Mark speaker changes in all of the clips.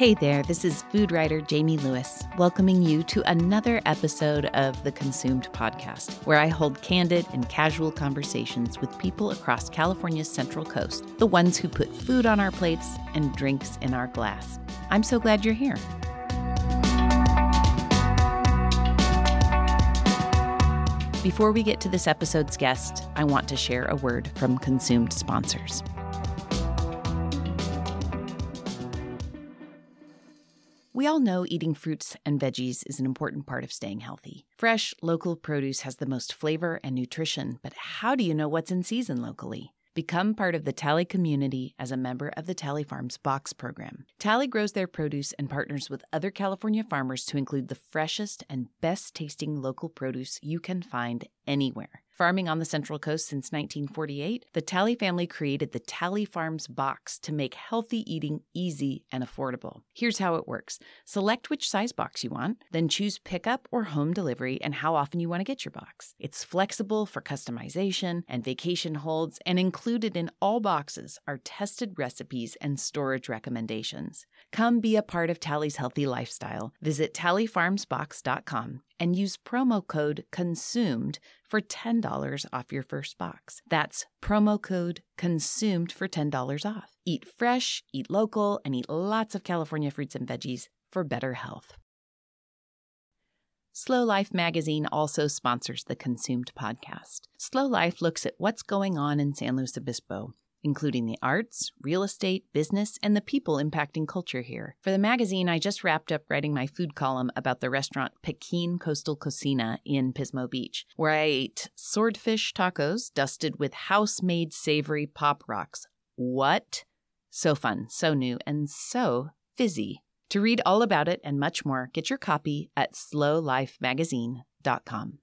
Speaker 1: Hey there, this is food writer Jamie Lewis, welcoming you to another episode of the Consumed Podcast, where I hold candid and casual conversations with people across California's Central Coast, the ones who put food on our plates and drinks in our glass. I'm so glad you're here. Before we get to this episode's guest, I want to share a word from Consumed sponsors. We all know eating fruits and veggies is an important part of staying healthy. Fresh, local produce has the most flavor and nutrition, but how do you know what's in season locally? Become part of the Talley community as a member of the Talley Farms Box program. Talley grows their produce and partners with other California farmers to include the freshest and best tasting local produce you can find anywhere. Farming on the Central Coast since 1948, the Talley family created the Talley Farms box to make healthy eating easy and affordable. Here's how it works select which size box you want, then choose pickup or home delivery and how often you want to get your box. It's flexible for customization and vacation holds, and included in all boxes are tested recipes and storage recommendations. Come be a part of Talley's healthy lifestyle. Visit talleyfarmsbox.com and use promo code CONSUMED for $10 off your first box. That's promo code CONSUMED for $10 off. Eat fresh, eat local, and eat lots of California fruits and veggies for better health. Slow Life magazine also sponsors the Consumed podcast. Slow Life looks at what's going on in San Luis Obispo including the arts, real estate, business, and the people impacting culture here. For the magazine, I just wrapped up writing my food column about the restaurant Pekin Coastal Cocina in Pismo Beach, where I ate swordfish tacos dusted with house made savory pop rocks. What? So fun, so new, and so fizzy. To read all about it and much more, get your copy at slowlifemagazine.com.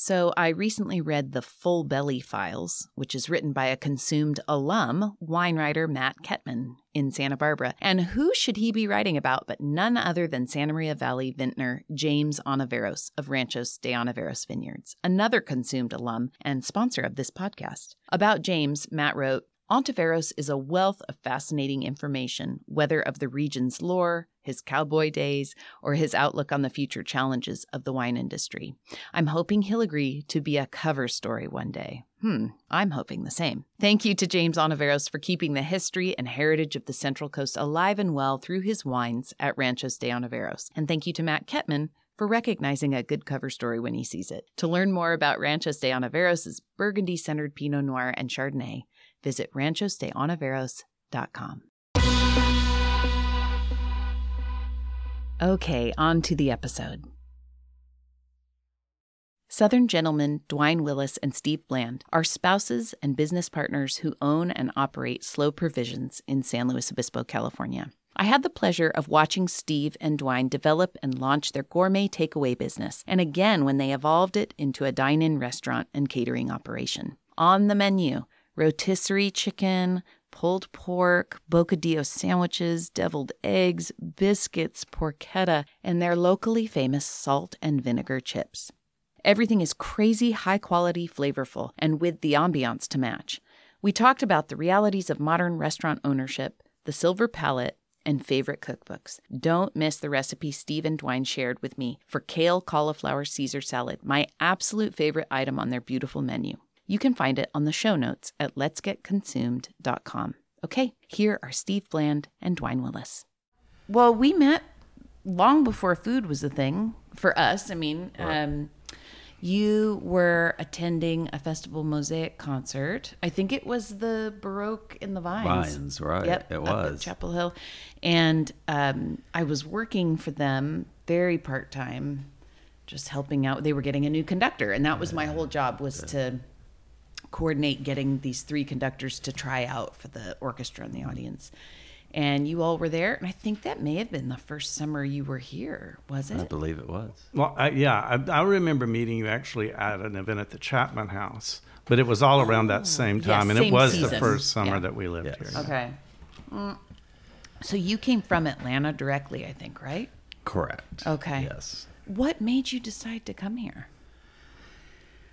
Speaker 1: So, I recently read The Full Belly Files, which is written by a consumed alum, wine writer Matt Kettmann in Santa Barbara. And who should he be writing about but none other than Santa Maria Valley vintner James Ontiveros of Ranchos de Ontiveros Vineyards, another consumed alum and sponsor of this podcast. About James, Matt wrote, Ontiveros is a wealth of fascinating information, whether of the region's lore, his cowboy days, or his outlook on the future challenges of the wine industry. I'm hoping he'll agree to be a cover story one day. Hmm, I'm hoping the same. Thank you to James Ontiveros for keeping the history and heritage of the Central Coast alive and well through his wines at Ranchos de Ontiveros. And thank you to Matt Kettmann for recognizing a good cover story when he sees it. To learn more about Ranchos de Ontiveros' Burgundy centered Pinot Noir and Chardonnay, visit ranchosdeontiveros.com. Okay, on to the episode. Southern gentlemen Dwayne Willis and Steve Bland are spouses and business partners who own and operate Slow Provisions in San Luis Obispo, California. I had the pleasure of watching Steve and Dwayne develop and launch their gourmet takeaway business, and again when they evolved it into a dine in restaurant and catering operation. On the menu, rotisserie chicken, pulled pork, bocadillo sandwiches, deviled eggs, biscuits, porchetta, and their locally famous salt and vinegar chips. Everything is crazy, high quality, flavorful, and with the ambiance to match. We talked about the realities of modern restaurant ownership, the silver palate, and favorite cookbooks. Don't miss the recipe Steve and shared with me for kale cauliflower Caesar salad, my absolute favorite item on their beautiful menu. You can find it on the show notes at letsgetconsumed.com. Okay, here are Steve Bland and Dwayne Willis. Well, we met long before food was a thing for us. I mean, right. um, you were attending a Festival Mozaic concert. I think it was the Baroque in the Vines.
Speaker 2: Vines, right?
Speaker 1: Yep,
Speaker 2: it was
Speaker 1: Chapel Hill, and um, I was working for them very part time, just helping out. They were getting a new conductor, and that was my whole job was to coordinate getting these three conductors to try out for the orchestra and the audience. And you all were there, and I think that may have been the first summer you were here, was it?
Speaker 2: I believe it was.
Speaker 3: Well, I, yeah, I, I, remember meeting you actually at an event at the Chapman House, but it was all around that oh, same time, and
Speaker 1: same
Speaker 3: it was
Speaker 1: season.
Speaker 3: the first summer
Speaker 1: yeah.
Speaker 3: that we lived yes.
Speaker 1: here. Okay. Mm. So you came from Atlanta directly, I think, right?
Speaker 2: Correct.
Speaker 1: Okay.
Speaker 2: Yes.
Speaker 1: What made you decide to come here?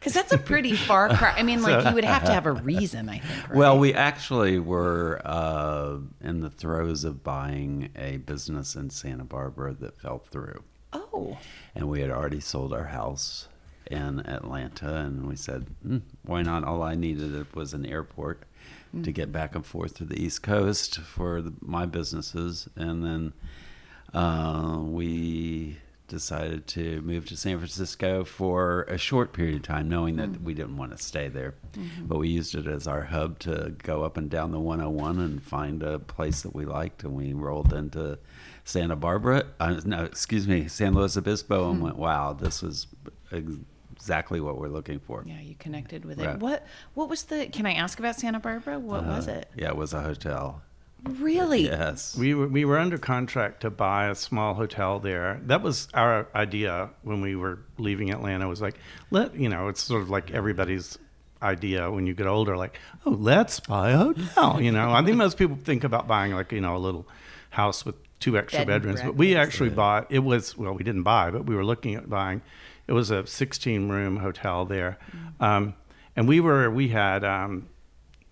Speaker 1: Because that's a pretty far cry. I mean, like you would have to have a reason. I think. Right?
Speaker 2: Well, we actually were uh, in the throes of buying a business in Santa Barbara that fell through.
Speaker 1: Oh.
Speaker 2: And we had already sold our house in Atlanta, and we said, hmm, why not? All I needed was an airport mm-hmm. to get back and forth to the East Coast for the, my businesses. And then uh, we decided to move to San Francisco for a short period of time, knowing that mm-hmm. we didn't want to stay there. Mm-hmm. But we used it as our hub to go up and down the 101 and find a place that we liked. And we rolled into Santa Barbara, uh, no, excuse me, San Luis Obispo, mm-hmm. and went, wow, this was exactly what we're looking for.
Speaker 1: Yeah, you connected with it. Right. What What was the? Can I ask about Santa Barbara? What uh, was it?
Speaker 2: Yeah, it was a hotel.
Speaker 1: Really?
Speaker 2: Yes.
Speaker 3: We were, we were under contract to buy a small hotel there. That was our idea when we were leaving Atlanta. Was like, let you know, it's sort of like everybody's idea when you get older. Like, oh, let's buy a hotel. You know, I think most people think about buying like you know a little house with two extra Bed bedrooms, but we actually bought. It was well, we didn't buy, but we were looking at buying. It was a 16 room hotel there, mm-hmm. um, and we were we had. Um,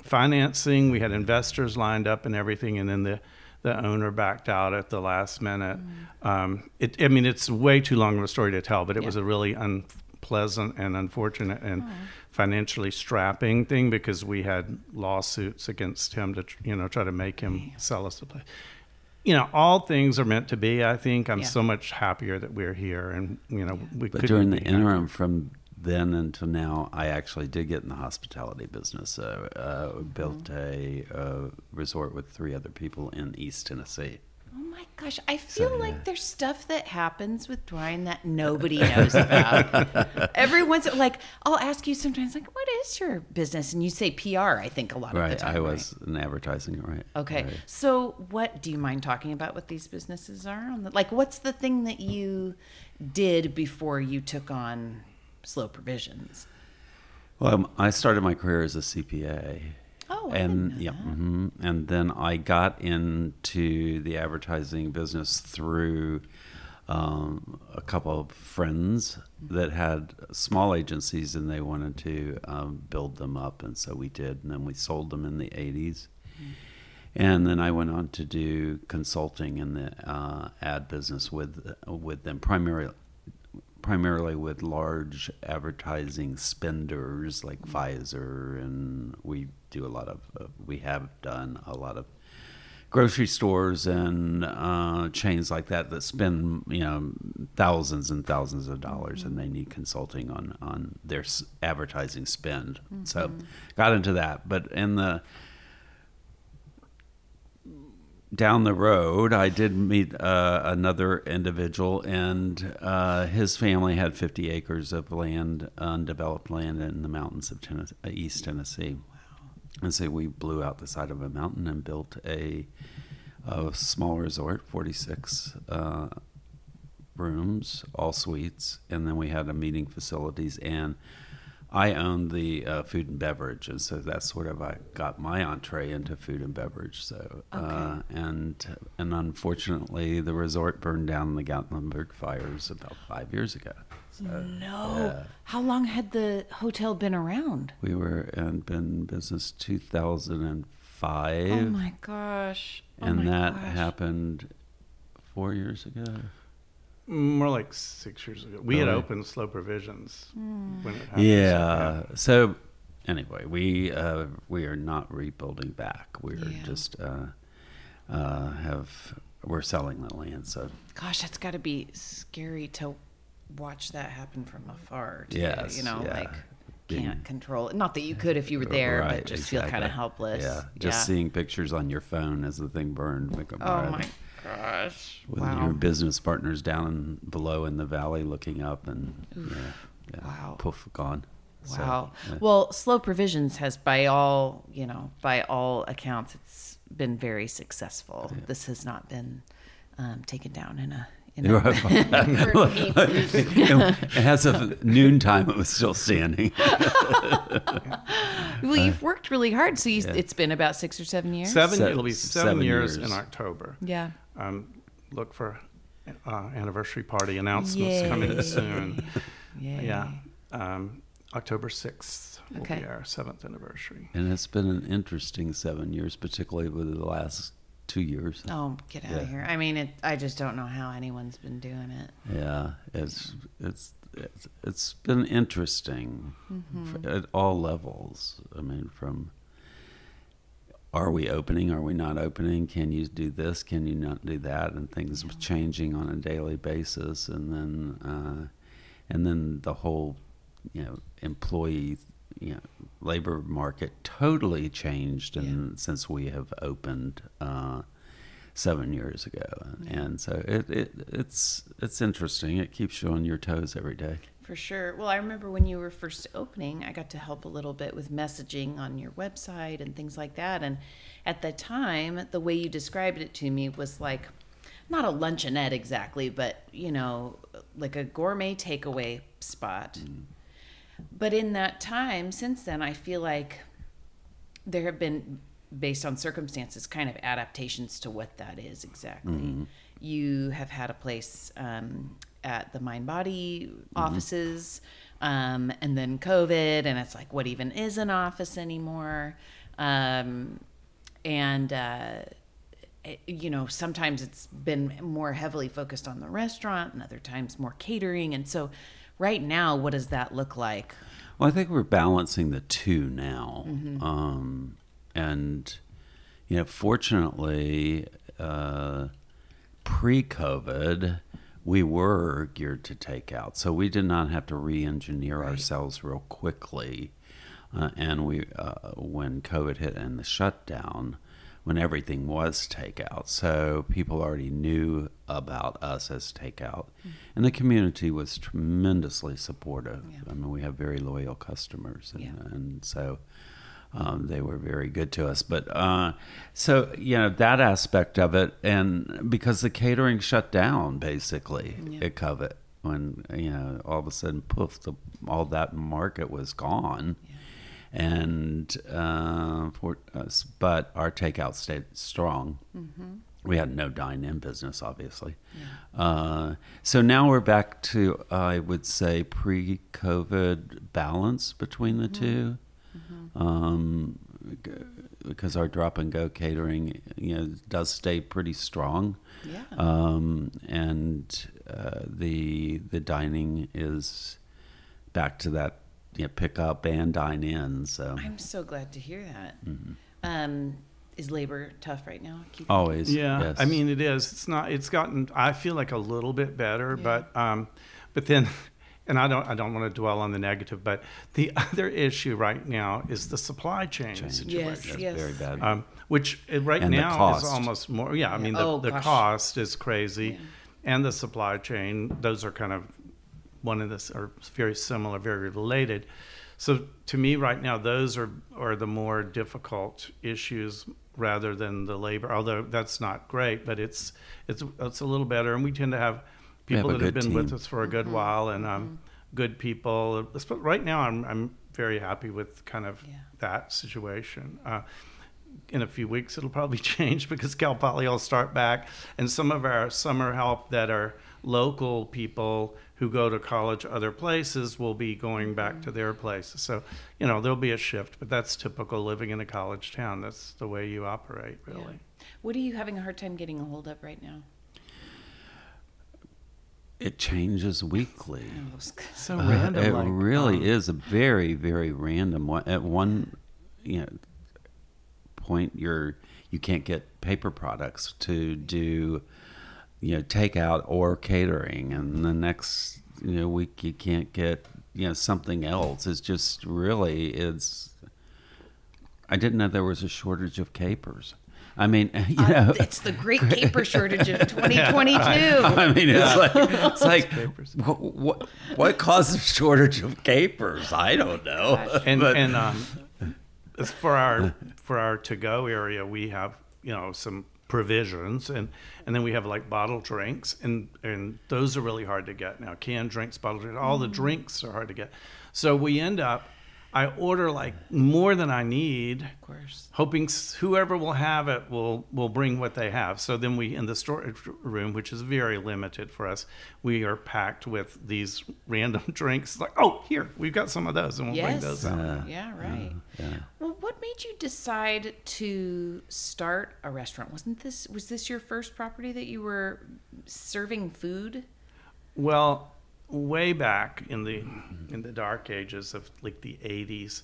Speaker 3: financing. We had investors lined up and everything, and then the the owner backed out at the last minute. Mm. Um, it, I mean, it's way too long of a story to tell, but it yeah. was a really unpleasant and unfortunate and oh. financially strapping thing because we had lawsuits against him to you know try to make him yeah. sell us the place. You know, all things are meant to be. I think I'm yeah. so much happier that we're here, and you know, we.
Speaker 2: But during the interim, from then until now, I actually did get in the hospitality business. Uh, built mm-hmm. a, a, resort with three other people in East Tennessee.
Speaker 1: Oh my gosh, I feel so, like yeah. there's stuff that happens with Dwayne that nobody knows about. Every once, like I'll ask you sometimes, like, "What is your business?" And you say PR. I think a lot
Speaker 2: right,
Speaker 1: of the time.
Speaker 2: I was
Speaker 1: right?
Speaker 2: in advertising, right?
Speaker 1: Okay,
Speaker 2: right.
Speaker 1: so what do you mind talking about? What these businesses are? Like, what's the thing that you did before you took on slow provisions?
Speaker 2: Well, um, I started my career as a CPA.
Speaker 1: Oh,
Speaker 2: and yeah, mm-hmm. and then I got into the advertising business through um, a couple of friends that had small agencies and they wanted to um, build them up, and so we did, and then we sold them in the '80s. Mm-hmm. And then I went on to do consulting in the uh, ad business with with them, primarily primarily with large advertising spenders like Pfizer, and we do a lot of, uh, we have done a lot of grocery stores and uh, chains like that that spend you know thousands and thousands of dollars mm-hmm. and they need consulting on on their advertising spend. Mm-hmm. So got into that, but in the down the road, I did meet uh, another individual, and uh, his family had 50 acres of land, undeveloped land in the mountains of Tennessee, uh, East Tennessee. Wow. And so we blew out the side of a mountain and built a, a small resort, 46 uh, rooms, all suites, and then we had a meeting facilities and I own the uh, food and beverage, and so that's sort of I got my entree into food and beverage. So, uh, okay. uh, and and unfortunately, the resort burned down in the Gatlinburg fires about five years ago. So,
Speaker 1: no, how long had the hotel been around?
Speaker 2: We were and been business two thousand and five. Oh
Speaker 1: my gosh!
Speaker 2: Oh and
Speaker 1: my
Speaker 2: that
Speaker 1: gosh.
Speaker 2: happened four years ago.
Speaker 3: More like six years ago. We had opened slow provisions
Speaker 2: mm. when it happened. Yeah. So, so anyway, we uh, we are not rebuilding back. We're yeah. just uh, uh, have we're selling the land. So
Speaker 1: gosh, that's got to be scary to watch that happen from afar. Too,
Speaker 2: yes,
Speaker 1: you know,
Speaker 2: yeah.
Speaker 1: like can't control it. Not that you could if you were there, right, but just exactly. feel kind of helpless.
Speaker 2: Yeah, just yeah. seeing pictures on your phone as the thing burned.
Speaker 1: oh my gosh.
Speaker 2: With
Speaker 1: wow.
Speaker 2: your business partners down below in the valley looking up and yeah, yeah,
Speaker 1: wow.
Speaker 2: poof, gone.
Speaker 1: Wow. So, yeah. Well, Slow Provisions has, by all you know, by all accounts, it's been very successful. Yeah. This has not been um, taken down in a. In a
Speaker 2: As of noontime, it was still standing.
Speaker 1: well, you've worked really hard, so you, it's been about six or seven years.
Speaker 3: Seven. it'll be seven, seven years, years in October.
Speaker 1: Yeah
Speaker 3: um, look for uh, anniversary party announcements Yay. coming soon.
Speaker 1: Yay.
Speaker 3: Yeah. Um, October 6th will
Speaker 1: Okay.
Speaker 3: be our seventh anniversary.
Speaker 2: And it's been an interesting seven years, particularly with the last two years.
Speaker 1: Oh, get out
Speaker 2: Yeah.
Speaker 1: of here! I mean, it, I just don't know how anyone's been doing it.
Speaker 2: Yeah, it's it's it's, it's been interesting f- at all levels. I mean, from are we opening? Are we not opening? Can you do this? Can you not do that? And things changing on a daily basis, and then uh, and then the whole you know employee you know labor market totally changed and since we have opened uh, seven years ago and so it, it it's it's interesting it keeps you on your toes every day
Speaker 1: For sure. Well, I remember when you were first opening, I got to help a little bit with messaging on your website and things like that. And at the time, the way you described it to me was like not a luncheonette exactly, but you know, like a gourmet takeaway spot. But in that time, since then, I feel like there have been, based on circumstances, kind of adaptations to what that is exactly. You have had a place um, at the Mindbody offices, um, and then COVID, and it's like, what even is an office anymore? Um, and, uh, you know, sometimes it's been more heavily focused on the restaurant, and other times more catering. And so, right now, what does that look like?
Speaker 2: Well, I think we're balancing the two now, um, and you know, fortunately, uh, pre-COVID, we were geared to takeout, so we did not have to re-engineer ourselves real quickly. Uh, and we, uh, when COVID hit and the shutdown, when everything was takeout, so people already knew about us as takeout, and the community was tremendously supportive.
Speaker 1: Yeah.
Speaker 2: I mean, we have very loyal customers, and,
Speaker 1: Yeah.
Speaker 2: and so um, they were very good to us. But uh, so you know that aspect of it, and because the catering shut down basically
Speaker 1: Yeah.
Speaker 2: at COVID, when you know all of a sudden, poof, the, all that market was gone. And uh, for us, but our takeout stayed strong. We had no dine-in business, obviously. Uh, so now we're back to, I would say, pre-COVID balance between the two, um, g- because our drop and go catering, you know, does stay pretty strong,
Speaker 1: Yeah.
Speaker 2: um, and uh, the the dining is back to that, you know, pick up and dine in. So
Speaker 1: I'm so glad to hear that.
Speaker 2: Mm-hmm.
Speaker 1: Um, is labor tough right now? Keep-
Speaker 2: always,
Speaker 3: Yeah,
Speaker 2: yes.
Speaker 3: I mean it is. It's not. It's gotten. I feel like a little bit better,
Speaker 1: Yeah.
Speaker 3: but um, but then, and I don't. I don't want to dwell on the negative, but the other issue right now is the supply chain
Speaker 2: Change.
Speaker 3: situation.
Speaker 1: Yes,
Speaker 2: That's
Speaker 1: yes.
Speaker 2: very bad.
Speaker 3: Um, which uh, right
Speaker 2: And
Speaker 3: now is almost more. Yeah, I mean the,
Speaker 1: Oh,
Speaker 3: the cost is crazy,
Speaker 1: Yeah.
Speaker 3: and the supply chain. Those are kind of one of this are very similar, very related. So to me, right now, those are are the more difficult issues rather than the labor. Although that's not great, but it's it's it's a little better, and we tend to have
Speaker 2: We have
Speaker 3: people that have
Speaker 2: good
Speaker 3: been with us for a good while, and um, good people. But right now, I'm I'm very happy with kind of
Speaker 1: Yeah.
Speaker 3: that situation. Uh, in a few weeks, it'll probably change because Cal Poly will start back, and some of our summer help that are local people who go to college other places will be going back to their places. So, you know, there'll be a shift, but that's typical living in a college town. That's the way you operate, really.
Speaker 1: What are you having a hard time getting a hold of right now?
Speaker 2: it changes weekly.
Speaker 3: So
Speaker 2: Uh,
Speaker 3: random.
Speaker 2: it
Speaker 3: like,
Speaker 2: really
Speaker 3: um,
Speaker 2: is a very, very random one. At one, you know, point, you're you can't get paper products to do, you know, takeout or catering, and the next you know week you can't get you know something else. It's just really it's. I didn't know there was a shortage of capers. I mean, you know,
Speaker 1: Uh, it's the great caper shortage of 2022.
Speaker 2: I mean, it's like it's like
Speaker 3: capers.
Speaker 2: what, what what causes shortage of capers? I don't know.
Speaker 3: and
Speaker 2: But-
Speaker 3: and um, for our for our to go area, we have you know some provisions, and and then we have like bottled drinks, and and those are really hard to get now. Canned drinks, bottled drinks, all the mm. drinks are hard to get. So we end up I order like more than I need,
Speaker 1: Of course.
Speaker 3: hoping whoever will have it will will bring what they have. So then we in the storage room, which is very limited for us, we are packed with these random drinks. Like, oh, here we've got some of those, and we'll bring those out.
Speaker 2: Uh,
Speaker 1: yeah, right.
Speaker 2: yeah.
Speaker 1: Well, what made you decide to start a restaurant? Wasn't this was this your first property that you were serving food?
Speaker 3: Well, way back in the in the dark ages of like the '80s,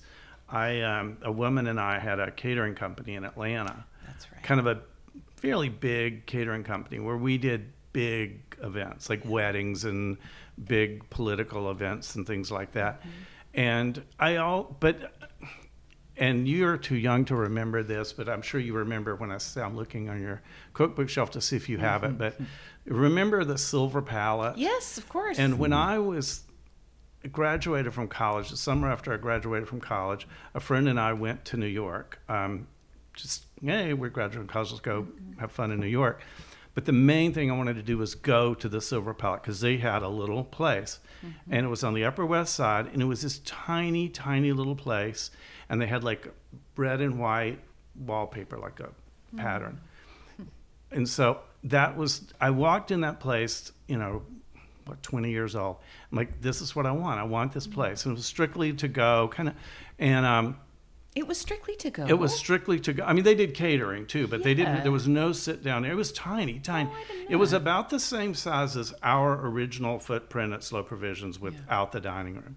Speaker 3: I um, a woman and I had a catering company in Atlanta.
Speaker 1: That's right.
Speaker 3: Kind of a fairly big catering company where we did big events like weddings and big political events and things like that. And I all but and you're too young to remember this, but I'm sure you remember when I say I'm looking on your cookbook shelf to see if you have it. But remember the silver palate?
Speaker 1: Yes, of course.
Speaker 3: And when I was graduated from college, the summer after I graduated from college, a friend and I went to New York. Um, just hey, we're graduating college, let's go have fun in New York. But the main thing I wanted to do was go to the Silver Palate because they had a little place, and it was on the Upper West Side, and it was this tiny, tiny little place, and they had like red and white wallpaper, like a pattern. And so that was, I walked in that place, you know, what, 20 years old. I'm like, this is what I want. I want this place. And it was strictly to go, kind of, and um,
Speaker 1: it was strictly to go.
Speaker 3: it was strictly to go. I mean, they did catering too, but they didn't, there was no sit down. It was tiny, tiny.
Speaker 1: Oh, I didn't
Speaker 3: it was about the same size as our original footprint at Slow Provisions without the dining room.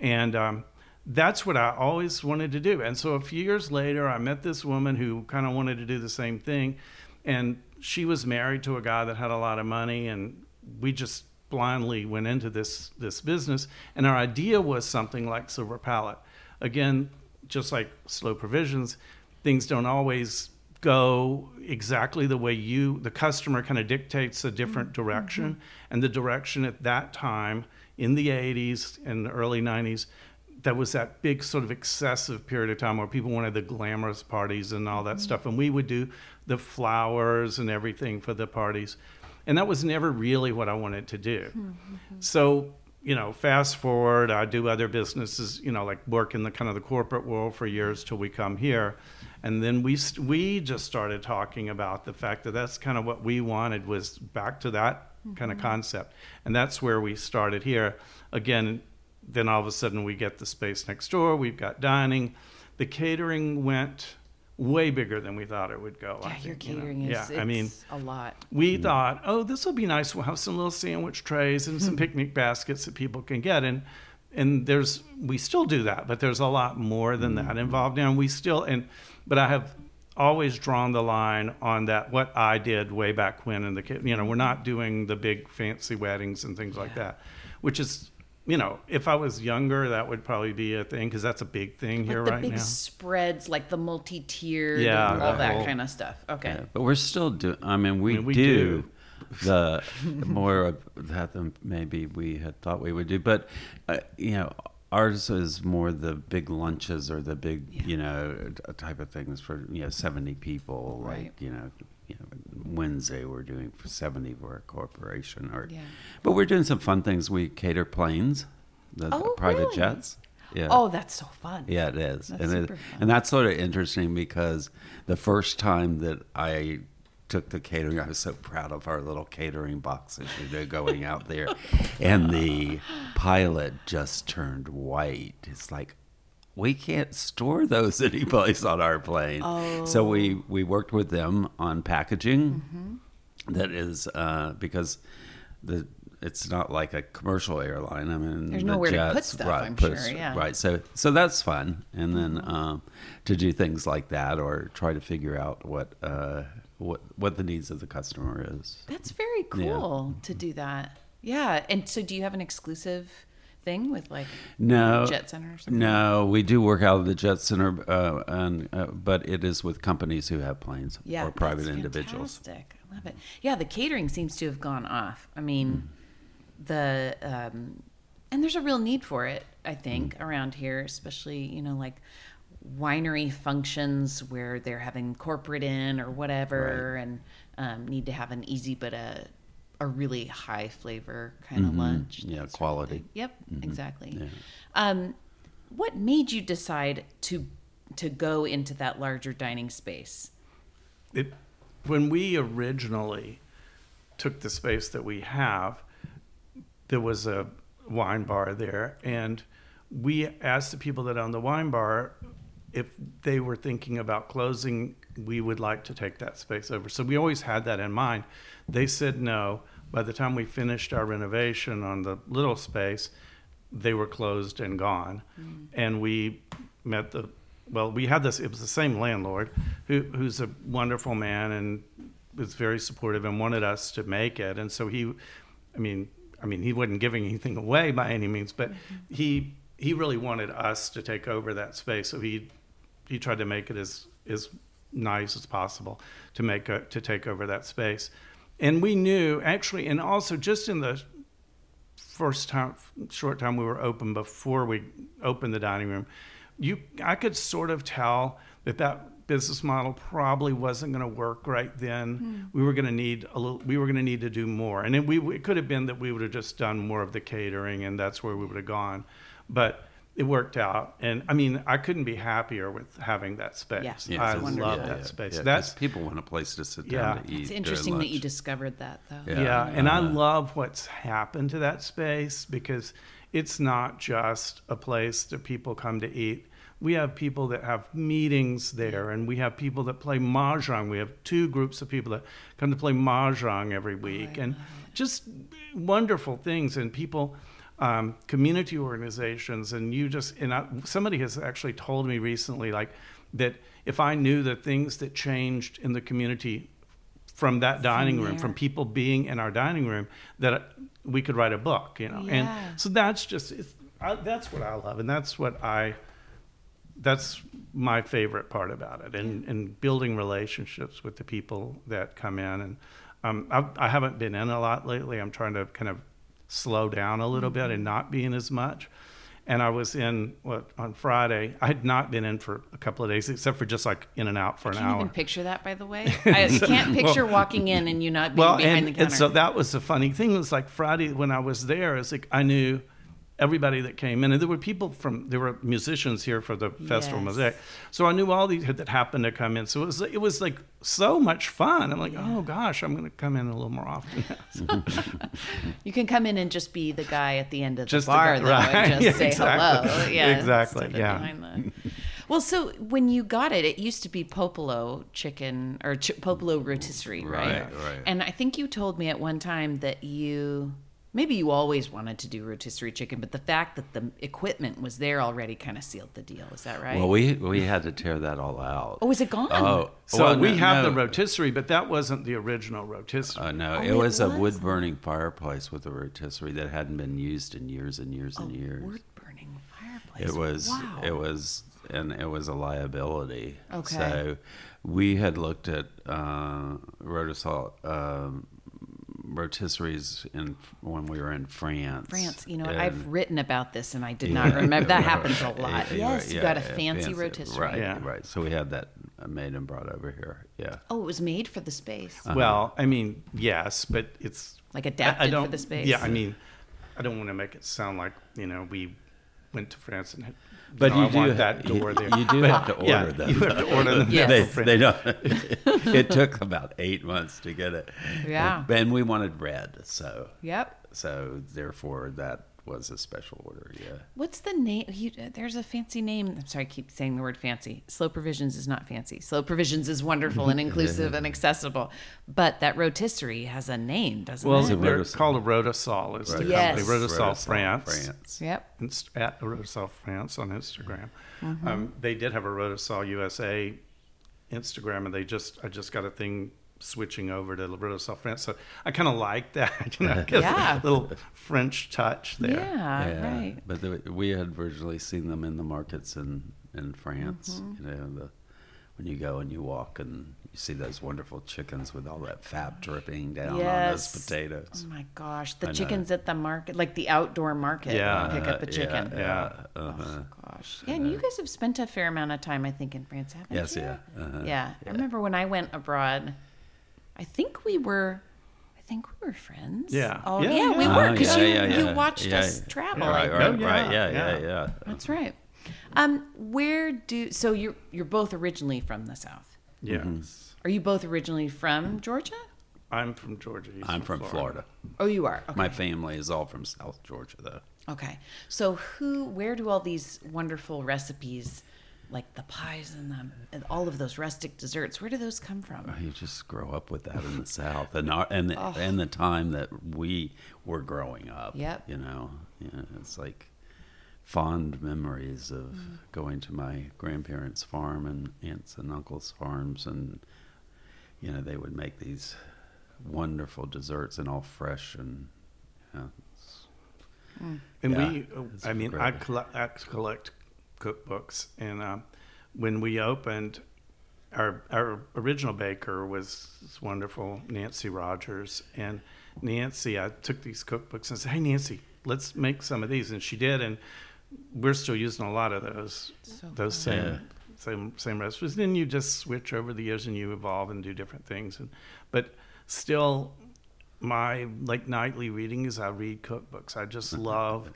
Speaker 3: And, um, that's what I always wanted to do. And so a few years later, I met this woman who kind of wanted to do the same thing. And she was married to a guy that had a lot of money. And we just blindly went into this, this business. And our idea was something like Silver Palate. Again, just like slow provisions, things don't always go exactly the way you the customer kind of dictates a different mm-hmm. direction mm-hmm. and the direction at that time in the 80s and the early 90s that was that big sort of excessive period of time where people wanted the glamorous parties and all that mm-hmm. stuff. And we would do the flowers and everything for the parties. And that was never really what i wanted to do. Mm-hmm. So you know fast forward i do other businesses you know like work in the kind of the corporate world for years till we come here. And then we st- we just started talking about the fact that that's kind of what we wanted was back to that kind of mm-hmm. concept. And that's where we started here. Again then all of a sudden we get the space next door we've got dining the catering went way bigger than we thought it would go I
Speaker 1: yeah, your
Speaker 3: think, you know.
Speaker 1: catering is.
Speaker 3: yeah i mean
Speaker 1: a lot.
Speaker 3: we mm-hmm. thought, oh, this will be nice. We'll have some little sandwich trays and some picnic baskets that people can get. And and there's we still do that, but there's a lot more than that mm-hmm. involved. And we still and but I have always drawn the line on that what I did way back when in the kid. You know, we're not doing the big fancy weddings and things like that, which is. You know, if I was younger, that would probably be a thing because that's a big thing here
Speaker 1: like the
Speaker 3: right
Speaker 1: big
Speaker 3: now.
Speaker 1: spreads, like the multi-tiered,
Speaker 3: Yeah,
Speaker 1: and all
Speaker 3: the
Speaker 1: that
Speaker 3: whole-
Speaker 1: kind of stuff. Okay.
Speaker 2: Yeah, but we're still doing. I mean, we,
Speaker 3: I mean, we
Speaker 2: do,
Speaker 3: do.
Speaker 2: the more of that than maybe we had thought we would do. But uh, you know, ours is more the big lunches or the big, you know, type of things for you know seventy people.
Speaker 1: Right.
Speaker 2: Like you know, you know, Wednesday we're doing for seventy for a corporation, or
Speaker 1: Yeah.
Speaker 2: but we're doing some fun things. We cater planes, the, the
Speaker 1: Oh,
Speaker 2: private
Speaker 1: really?
Speaker 2: jets. Yeah.
Speaker 1: Oh, that's so fun.
Speaker 2: Yeah, it is,
Speaker 1: That's
Speaker 2: and it, and that's sort of interesting because the first time that I took the catering, I was so proud of our little catering boxes, you know, going out there, and the pilot just turned white. It's like we can't store those anyplace on our plane. So we we worked with them on packaging.
Speaker 1: Mm-hmm.
Speaker 2: that is uh, because the. It's not like a commercial airline. I mean,
Speaker 1: There's
Speaker 2: the
Speaker 1: nowhere to put
Speaker 2: jets,
Speaker 1: stuff,
Speaker 2: right,
Speaker 1: I'm sure, yeah. Mm-hmm.
Speaker 2: Right. So so that's fun, and then um, to do things like that, or try to figure out what uh, what what the needs of the customer is.
Speaker 1: That's very cool to do that. Yeah. And so, do you have an exclusive thing with like
Speaker 2: No,
Speaker 1: Jet Center or something?
Speaker 2: no, we do work out of the Jet Center, uh, and uh, but it is with companies who have planes
Speaker 1: Yeah,
Speaker 2: or private individuals.
Speaker 1: Fantastic. I love it. Yeah, the catering seems to have gone off. I mean, the um, and there's a real need for it. I think around here, especially you know like winery functions where they're having corporate in or whatever, and um, need to have an easy but a a really high flavor kind of lunch.
Speaker 2: Yeah,
Speaker 1: That's
Speaker 2: quality.
Speaker 1: really- Yep, exactly.
Speaker 2: Yeah.
Speaker 1: Um, what made you decide to to go into that larger dining space?
Speaker 3: it, when we originally took the space that we have, there was a wine bar there, and we asked the people that own the wine bar if they were thinking about closing, we would like to take that space over. So we always had that in mind. They said no. By the time we finished our renovation on the little space, they were closed and gone. Mm. And we met the well, we had this. It was the same landlord, who, who's a wonderful man and was very supportive and wanted us to make it. And so he, I mean, I mean, he wasn't giving anything away by any means, but mm-hmm. he he really wanted us to take over that space. So he he tried to make it as as nice as possible to make a, to take over that space. And we knew actually, and also just in the first time, short time we were open before we opened the dining room, you I could sort of tell that that business model probably wasn't going to work right then. Hmm. We were going to need a little. We were going to need to do more, and it, we it could have been that we would have just done more of the catering, and that's where we would have gone. But it worked out, and I mean, I couldn't be happier with having that space.
Speaker 1: Yeah.
Speaker 2: Yeah,
Speaker 3: I
Speaker 2: it's
Speaker 3: love
Speaker 1: wonderful.
Speaker 3: that space.
Speaker 2: Yeah, 'cause
Speaker 3: that's
Speaker 2: people want a place to sit
Speaker 3: Yeah.
Speaker 2: down to eat.
Speaker 1: It's interesting that you discovered that, though.
Speaker 2: Yeah.
Speaker 3: Yeah, and I love what's happened to that space because it's not just a place that people come to eat. We have people that have meetings there, and we have people that play mahjong. We have two groups of people that come to play mahjong every week, oh, and just wonderful things. And people, um, community organizations, and you just and I, somebody has actually told me recently, like that if I knew the things that changed in the community from that dining room, from people being in our dining room, that we could write a book, you know.
Speaker 1: Yeah.
Speaker 3: And so that's just it's, I, that's what I love, and that's what I that's my favorite part about it, and and building relationships with the people that come in. And um, I've, I haven't been in a lot lately. I'm trying to kind of slow down a little bit mm-hmm. and not being as much. And I was in what on Friday. I had not been in for a couple of days, except for just like in and out for an
Speaker 1: Can't
Speaker 3: hour.
Speaker 1: even picture that, by the way. I can't picture walking in and you not being
Speaker 3: well,
Speaker 1: behind
Speaker 3: and,
Speaker 1: the counter.
Speaker 3: and so that was the funny thing. It was like Friday when I was there. It's like I knew everybody that came in, and there were people from there were musicians here for the festival
Speaker 1: Yes.
Speaker 3: Mozaic. So I knew all these that happened to come in. So it was it was like so much fun. I'm like, oh gosh, I'm going to come in a little more often.
Speaker 1: you can come in and just be the guy at the end of the
Speaker 3: Just the
Speaker 1: bar,
Speaker 3: guy-
Speaker 1: though,
Speaker 3: right.
Speaker 1: and just
Speaker 3: Yeah,
Speaker 1: say
Speaker 3: exactly.
Speaker 1: hello. Yeah,
Speaker 3: Exactly, yeah.
Speaker 1: the- Well, so when you got it, it used to be Popolo chicken or ch- Popolo rotisserie, right?
Speaker 2: Right, right.
Speaker 1: And I think you told me at one time that you maybe you always wanted to do rotisserie chicken, but the fact that the equipment was there already kind of sealed the deal. Is that right?
Speaker 2: Well, we we had to tear that all out.
Speaker 1: oh, is it gone?
Speaker 2: Oh,
Speaker 3: so
Speaker 2: well,
Speaker 3: we
Speaker 2: no,
Speaker 3: have
Speaker 2: no.
Speaker 3: the rotisserie, but that wasn't the original rotisserie.
Speaker 2: Uh, no,
Speaker 1: Oh,
Speaker 2: it
Speaker 1: it
Speaker 2: was a wood burning fireplace with a rotisserie that hadn't been used in years and years and years.
Speaker 1: Wood burning fireplace.
Speaker 2: It was
Speaker 1: Wow.
Speaker 2: it was and it was a liability.
Speaker 1: Okay.
Speaker 2: So we had looked at uh, rotisserie um, rotisseries in when we were in France.
Speaker 1: France. You know.
Speaker 2: And-
Speaker 1: I've written about this and I did not remember. That happens a lot.
Speaker 2: Yeah,
Speaker 1: Yes, you
Speaker 2: yeah,
Speaker 1: got a
Speaker 2: yeah,
Speaker 1: fancy, rotisserie.
Speaker 2: Right,
Speaker 3: Yeah.
Speaker 2: right. So we had that made and brought over here. Yeah.
Speaker 1: Oh, it was made for the space. Uh-huh.
Speaker 3: Well, I mean, yes, but it's
Speaker 1: Like
Speaker 3: I-
Speaker 1: adapted
Speaker 3: I
Speaker 1: for
Speaker 3: don't-
Speaker 1: the space?
Speaker 3: Yeah, I mean, I don't want to make it sound like you know we went to France and had.
Speaker 2: But
Speaker 3: know,
Speaker 2: you
Speaker 3: I
Speaker 2: do
Speaker 3: want
Speaker 2: ha-
Speaker 3: that
Speaker 2: you-
Speaker 3: door there.
Speaker 2: you do
Speaker 3: But,
Speaker 2: have to
Speaker 3: yeah,
Speaker 2: order them,
Speaker 3: You have to order them.
Speaker 1: Yes.
Speaker 2: they, they don't. it took about eight months to get it.
Speaker 1: Yeah.
Speaker 2: And, we wanted red, so
Speaker 1: Yep.
Speaker 2: so therefore that was a special order. Yeah.
Speaker 1: What's the name? You, there's a fancy name. I'm sorry, I keep saying the word fancy. Slow Provisions is not fancy. Slow Provisions is wonderful and inclusive and accessible. But that rotisserie has a name, doesn't
Speaker 3: Well,
Speaker 1: it?
Speaker 2: a
Speaker 3: they're
Speaker 2: Rotisol.
Speaker 3: called a Rotisol. Is the
Speaker 1: Yes.
Speaker 3: company Rotisol,
Speaker 2: Rotisol,
Speaker 3: France.
Speaker 2: France.
Speaker 1: Yep.
Speaker 3: Inst- At Rotisol France on Instagram.
Speaker 1: Mm-hmm.
Speaker 3: Um, they did have a Rotisol USA Instagram, and they just I just got a thing switching over to Rotisol France. So I kind of like that. You know, 'cause
Speaker 1: Yeah.
Speaker 3: a little French touch there.
Speaker 1: Yeah, right.
Speaker 2: But the, we had virtually seen them in the markets in in France.
Speaker 1: Mm-hmm.
Speaker 2: You know, the, when you go and you walk and you see those wonderful chickens with all that fat dripping down on those potatoes.
Speaker 1: Oh my gosh, the
Speaker 2: I know.
Speaker 1: chickens at the market, like the outdoor market,
Speaker 3: Yeah.
Speaker 1: pick up a chicken.
Speaker 2: Yeah. yeah, uh-huh.
Speaker 1: Gosh, yeah, and you guys have spent a fair amount of time, I think, in France, haven't
Speaker 2: Yes,
Speaker 1: you?
Speaker 2: yeah. Uh-huh.
Speaker 1: Yeah, I remember when I went abroad. I think we were, I think we were friends.
Speaker 3: Yeah.
Speaker 1: Oh
Speaker 3: Yeah,
Speaker 1: yeah, we were
Speaker 2: Oh,
Speaker 1: because
Speaker 2: yeah,
Speaker 1: you
Speaker 2: yeah,
Speaker 1: you watched
Speaker 2: Yeah,
Speaker 1: us
Speaker 2: yeah.
Speaker 1: travel.
Speaker 2: Right,
Speaker 1: I
Speaker 2: right.
Speaker 3: Oh,
Speaker 2: right.
Speaker 3: yeah,
Speaker 2: Yeah, yeah,
Speaker 3: yeah.
Speaker 2: yeah.
Speaker 1: That's right. Um, where do so you're you're both originally from the South?
Speaker 3: Yes.
Speaker 1: Are you both originally from Georgia?
Speaker 3: I'm from Georgia. he's
Speaker 2: I'm from Florida.
Speaker 1: Oh, you are. Okay.
Speaker 2: My family is all from South Georgia, though.
Speaker 1: Okay. So who where do all these wonderful recipes like the pies and the and all of those rustic desserts, where do those come from?
Speaker 2: Oh, you just grow up with that in the South, and our, and the, and the time that we were growing up.
Speaker 1: Yep.
Speaker 2: You know, yeah, it's like fond memories of mm. going to my grandparents' farm and aunts and uncles' farms, and you know they would make these wonderful desserts and all fresh and. You know, it's- mm.
Speaker 3: And
Speaker 2: Yeah,
Speaker 3: we, I mean, I
Speaker 2: great.
Speaker 3: collect, I collect cookbooks, and um, when we opened, our our original baker was this wonderful Nancy Rogers, and Nancy, I took these cookbooks and said, "Hey, Nancy, let's make some of these," and she did, and we're still using a lot of those
Speaker 1: So
Speaker 3: those
Speaker 1: fun.
Speaker 3: same
Speaker 2: Yeah.
Speaker 3: same same recipes. Then you just switch over the years and you evolve and do different things, and but still my like nightly reading is I read cookbooks. I just love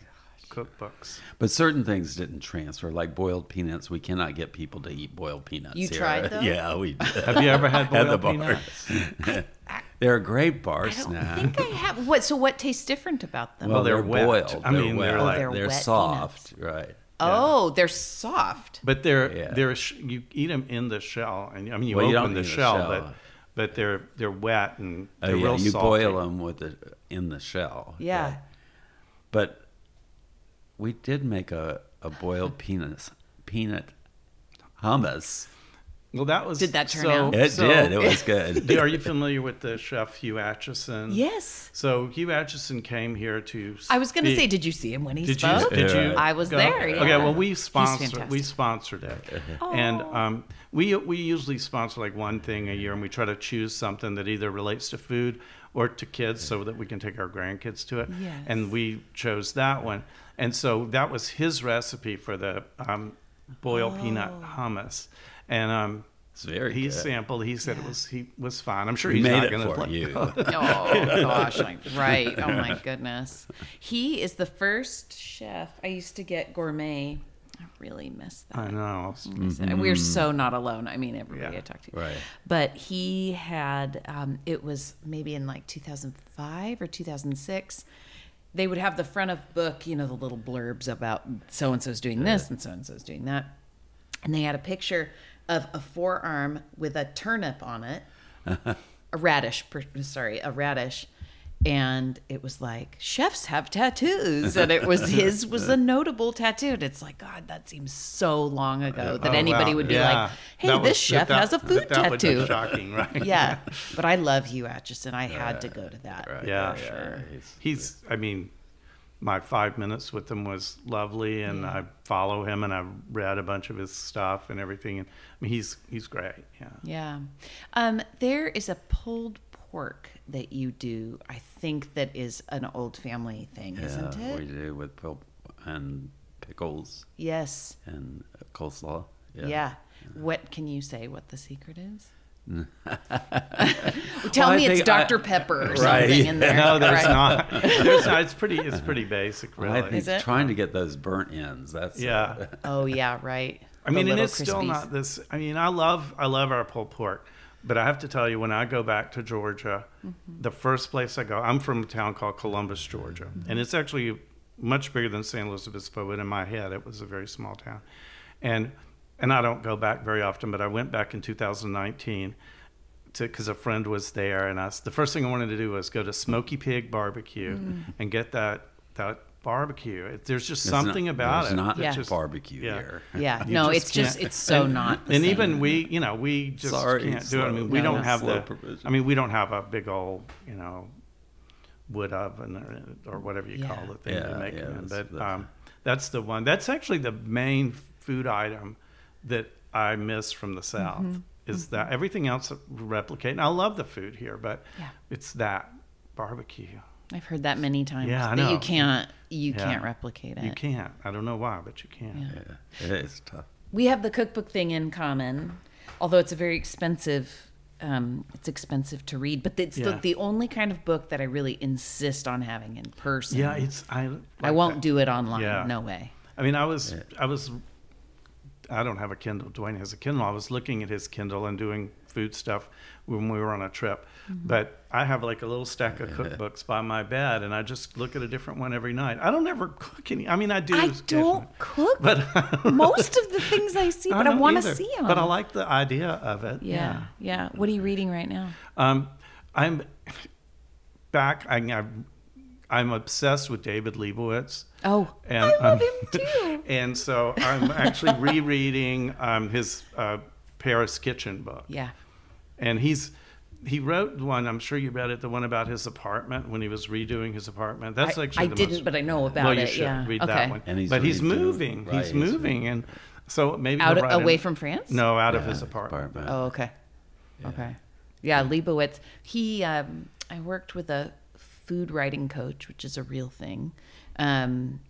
Speaker 3: cookbooks.
Speaker 2: But certain things didn't transfer, like boiled peanuts. We cannot get people to eat boiled peanuts.
Speaker 1: You
Speaker 2: here.
Speaker 1: tried those?
Speaker 2: Yeah, we did.
Speaker 3: Have you ever had
Speaker 2: At the
Speaker 3: boiled
Speaker 2: bar.
Speaker 3: peanuts?
Speaker 2: They're a great bar
Speaker 1: I don't
Speaker 2: snack.
Speaker 1: think I have. What? So what tastes different about them?
Speaker 2: Well,
Speaker 3: they're
Speaker 2: they're,
Speaker 3: wet.
Speaker 2: boiled.
Speaker 3: I
Speaker 2: they're
Speaker 3: mean,
Speaker 2: wet.
Speaker 3: they're
Speaker 1: Oh,
Speaker 3: like-
Speaker 1: they're
Speaker 2: they're
Speaker 1: wet
Speaker 2: soft, right?
Speaker 1: oh, they're soft.
Speaker 3: But they're
Speaker 2: Yeah.
Speaker 3: they're you eat them in the shell, and I mean you
Speaker 2: Well, you
Speaker 3: open
Speaker 2: don't
Speaker 3: the
Speaker 2: eat the
Speaker 3: shell,
Speaker 2: shell.
Speaker 3: but but they're they're wet and
Speaker 2: Oh
Speaker 3: they're
Speaker 2: yeah,
Speaker 3: real
Speaker 2: you
Speaker 3: salty.
Speaker 2: boil them with the in the shell.
Speaker 1: Yeah.
Speaker 2: But we did make a, a boiled peanut peanut hummus.
Speaker 3: Well, that was
Speaker 1: Did that turn
Speaker 3: so,
Speaker 1: out?
Speaker 2: It
Speaker 3: so-
Speaker 2: did. It was good.
Speaker 3: Are you familiar with the chef Hugh Acheson?
Speaker 1: Yes.
Speaker 3: So Hugh Acheson came here to.
Speaker 1: I was going to say, did you see him when he
Speaker 3: Did you?
Speaker 1: spoke?
Speaker 3: Did you?
Speaker 2: Yeah.
Speaker 1: I was
Speaker 3: go?
Speaker 1: there, yeah.
Speaker 3: Okay. Well, we
Speaker 1: He's
Speaker 3: sponsored.
Speaker 1: fantastic.
Speaker 3: We sponsored it, and um, we we usually sponsor like one thing a year, and we try to choose something that either relates to food or to kids, so that we can take our grandkids to it.
Speaker 1: Yes.
Speaker 3: And we chose that one, and so that was his recipe for the um, boiled peanut
Speaker 1: Oh.
Speaker 3: hummus, and um.
Speaker 2: It's very
Speaker 3: he
Speaker 2: good.
Speaker 3: sampled. He said it was he was fine. I'm sure
Speaker 2: We
Speaker 3: he's
Speaker 2: made
Speaker 3: not
Speaker 2: it
Speaker 3: going to
Speaker 2: for
Speaker 3: play.
Speaker 2: you.
Speaker 1: Oh gosh, like, right. Oh my goodness. He is the first chef. I used to get gourmet. I really miss that.
Speaker 3: I know.
Speaker 1: miss it. We're so not alone. I mean, everybody
Speaker 3: Mm-hmm. Yeah.
Speaker 1: I talked to.
Speaker 2: Right.
Speaker 1: But he had, um, it was maybe in like 2005 or 2006. They would have the front of book, you know, the little blurbs about so and so's doing this and so and so's doing that. And they had a picture of a forearm with a turnip on it, a radish, sorry, a radish. And it was like chefs have tattoos, and it was his was a notable tattoo. And it's like God, that seems so long ago that
Speaker 3: Oh,
Speaker 1: anybody
Speaker 3: wow.
Speaker 1: would be
Speaker 3: Yeah.
Speaker 1: like, "Hey,
Speaker 3: That
Speaker 1: this
Speaker 3: was-
Speaker 1: chef
Speaker 3: that-
Speaker 1: has a food
Speaker 3: that would be
Speaker 1: tattoo."
Speaker 3: shocking, right?
Speaker 1: yeah, but I love Hugh Acheson. I had to go to that.
Speaker 2: Right.
Speaker 3: Yeah,
Speaker 2: Yeah,
Speaker 3: sure.
Speaker 2: he's-
Speaker 3: He's, I mean, my five minutes with him was lovely, and I follow him, and I've read a bunch of his stuff and everything. And I mean, he's he's great. Yeah.
Speaker 1: Yeah. Um, there is a pulled pork that you do. I think that is an old family thing, isn't it?
Speaker 2: we do with pil- and pickles
Speaker 1: Yes.
Speaker 2: and coleslaw.
Speaker 1: Yeah. What can you say? What the secret is? Tell
Speaker 2: Well,
Speaker 1: me it's
Speaker 2: think I-
Speaker 1: Dr. Pepper or
Speaker 2: Right.
Speaker 1: something in there.
Speaker 3: No, there's
Speaker 1: right?
Speaker 3: not. There's not. It's pretty. It's pretty basic,
Speaker 2: Well,
Speaker 3: really.
Speaker 2: I think
Speaker 1: Is it?
Speaker 2: trying to get those burnt ends. That's
Speaker 3: Yeah.
Speaker 1: Oh yeah, right.
Speaker 3: I mean, and
Speaker 1: little
Speaker 3: it's still not this. I mean, I love I love our pulled pork, but I have to tell you, when I go back to Georgia,
Speaker 1: Mm-hmm.
Speaker 3: the first place I go, I'm from a town called Columbus, Georgia,
Speaker 1: Mm-hmm.
Speaker 3: and it's actually much bigger than San Luis Obispo, but in my head, it was a very small town, and and I don't go back very often, but I went back in 2019 because a friend was there, and I the first thing I wanted to do was go to Smoky Pig Barbecue
Speaker 1: Mm.
Speaker 3: and get that that barbecue. It, there's just
Speaker 2: It's not-
Speaker 3: something about
Speaker 2: there's
Speaker 3: it.
Speaker 2: not
Speaker 1: Yeah.
Speaker 3: just-
Speaker 2: barbecue
Speaker 3: yeah.
Speaker 2: here.
Speaker 1: Yeah.
Speaker 3: You
Speaker 1: no,
Speaker 3: just
Speaker 1: it's just it's so
Speaker 3: and,
Speaker 1: not. The
Speaker 3: and
Speaker 1: same.
Speaker 3: even we, you know, we just
Speaker 2: Sorry,
Speaker 3: can't do it. I mean, we don't have the.
Speaker 2: provision.
Speaker 3: I mean, we don't have a big old, you know, wood oven or, or whatever you
Speaker 1: Yeah.
Speaker 3: call the thing
Speaker 2: Yeah,
Speaker 3: they make
Speaker 2: yeah,
Speaker 3: them in.
Speaker 2: that's
Speaker 3: But
Speaker 2: the-
Speaker 3: um, that's the one. That's actually the main food item that I miss from the South.
Speaker 1: Mm-hmm.
Speaker 3: Is that everything else replicate? And I love the food here, but
Speaker 1: Yeah.
Speaker 3: it's that barbecue.
Speaker 1: I've heard that many times.
Speaker 3: Yeah, I
Speaker 1: that you can't you
Speaker 3: Yeah.
Speaker 1: can't replicate it.
Speaker 3: You can't. I don't know why, but you can't.
Speaker 1: Yeah.
Speaker 2: Yeah, it is tough.
Speaker 1: We have the cookbook thing in common, although it's a very expensive. Um, it's expensive to read, but it's the,
Speaker 3: Yeah.
Speaker 1: the only kind of book that I really insist on having in person.
Speaker 3: Yeah, it's I.
Speaker 1: I won't
Speaker 3: that.
Speaker 1: do it online.
Speaker 3: Yeah.
Speaker 1: No way.
Speaker 3: I mean, I was I was I don't have a Kindle. Dwayne has a Kindle. I was looking at his Kindle and doing food stuff when we were on a trip.
Speaker 1: Mm-hmm.
Speaker 3: But I have like a little stack of cookbooks by my bed, and I just look at a different one every night. I don't ever cook any. I mean, I do.
Speaker 1: I don't cook
Speaker 3: But
Speaker 1: most of the things I see, but I,
Speaker 3: don't
Speaker 1: want to see them.
Speaker 3: But I like the idea of it.
Speaker 1: Yeah, yeah. What are you reading right now?
Speaker 3: Um, I'm back. I, I'm, I'm obsessed with David Lebovitz.
Speaker 1: Oh,
Speaker 3: And,
Speaker 1: I love
Speaker 3: um,
Speaker 1: him too.
Speaker 3: And so I'm actually rereading um, his uh, Paris Kitchen book.
Speaker 1: Yeah.
Speaker 3: And he's he wrote one. I'm sure you read it. The one about his apartment when he was redoing his apartment. That's
Speaker 1: I,
Speaker 3: actually
Speaker 1: I
Speaker 3: the
Speaker 1: didn't,
Speaker 3: most,
Speaker 1: but I know about
Speaker 3: well, you
Speaker 1: it.
Speaker 3: should
Speaker 1: yeah.
Speaker 3: read
Speaker 1: okay.
Speaker 3: that one.
Speaker 2: And he's
Speaker 3: but he's moving.
Speaker 2: right,
Speaker 3: he's
Speaker 2: he's
Speaker 3: moving, and so maybe
Speaker 1: Out
Speaker 3: he'll
Speaker 1: away
Speaker 3: an-
Speaker 1: from France.
Speaker 3: No, out of his apartment.
Speaker 2: apartment.
Speaker 1: Oh, okay. Okay. Yeah, Lebovitz. He, um, I worked with a food writing coach, which is a real thing, um,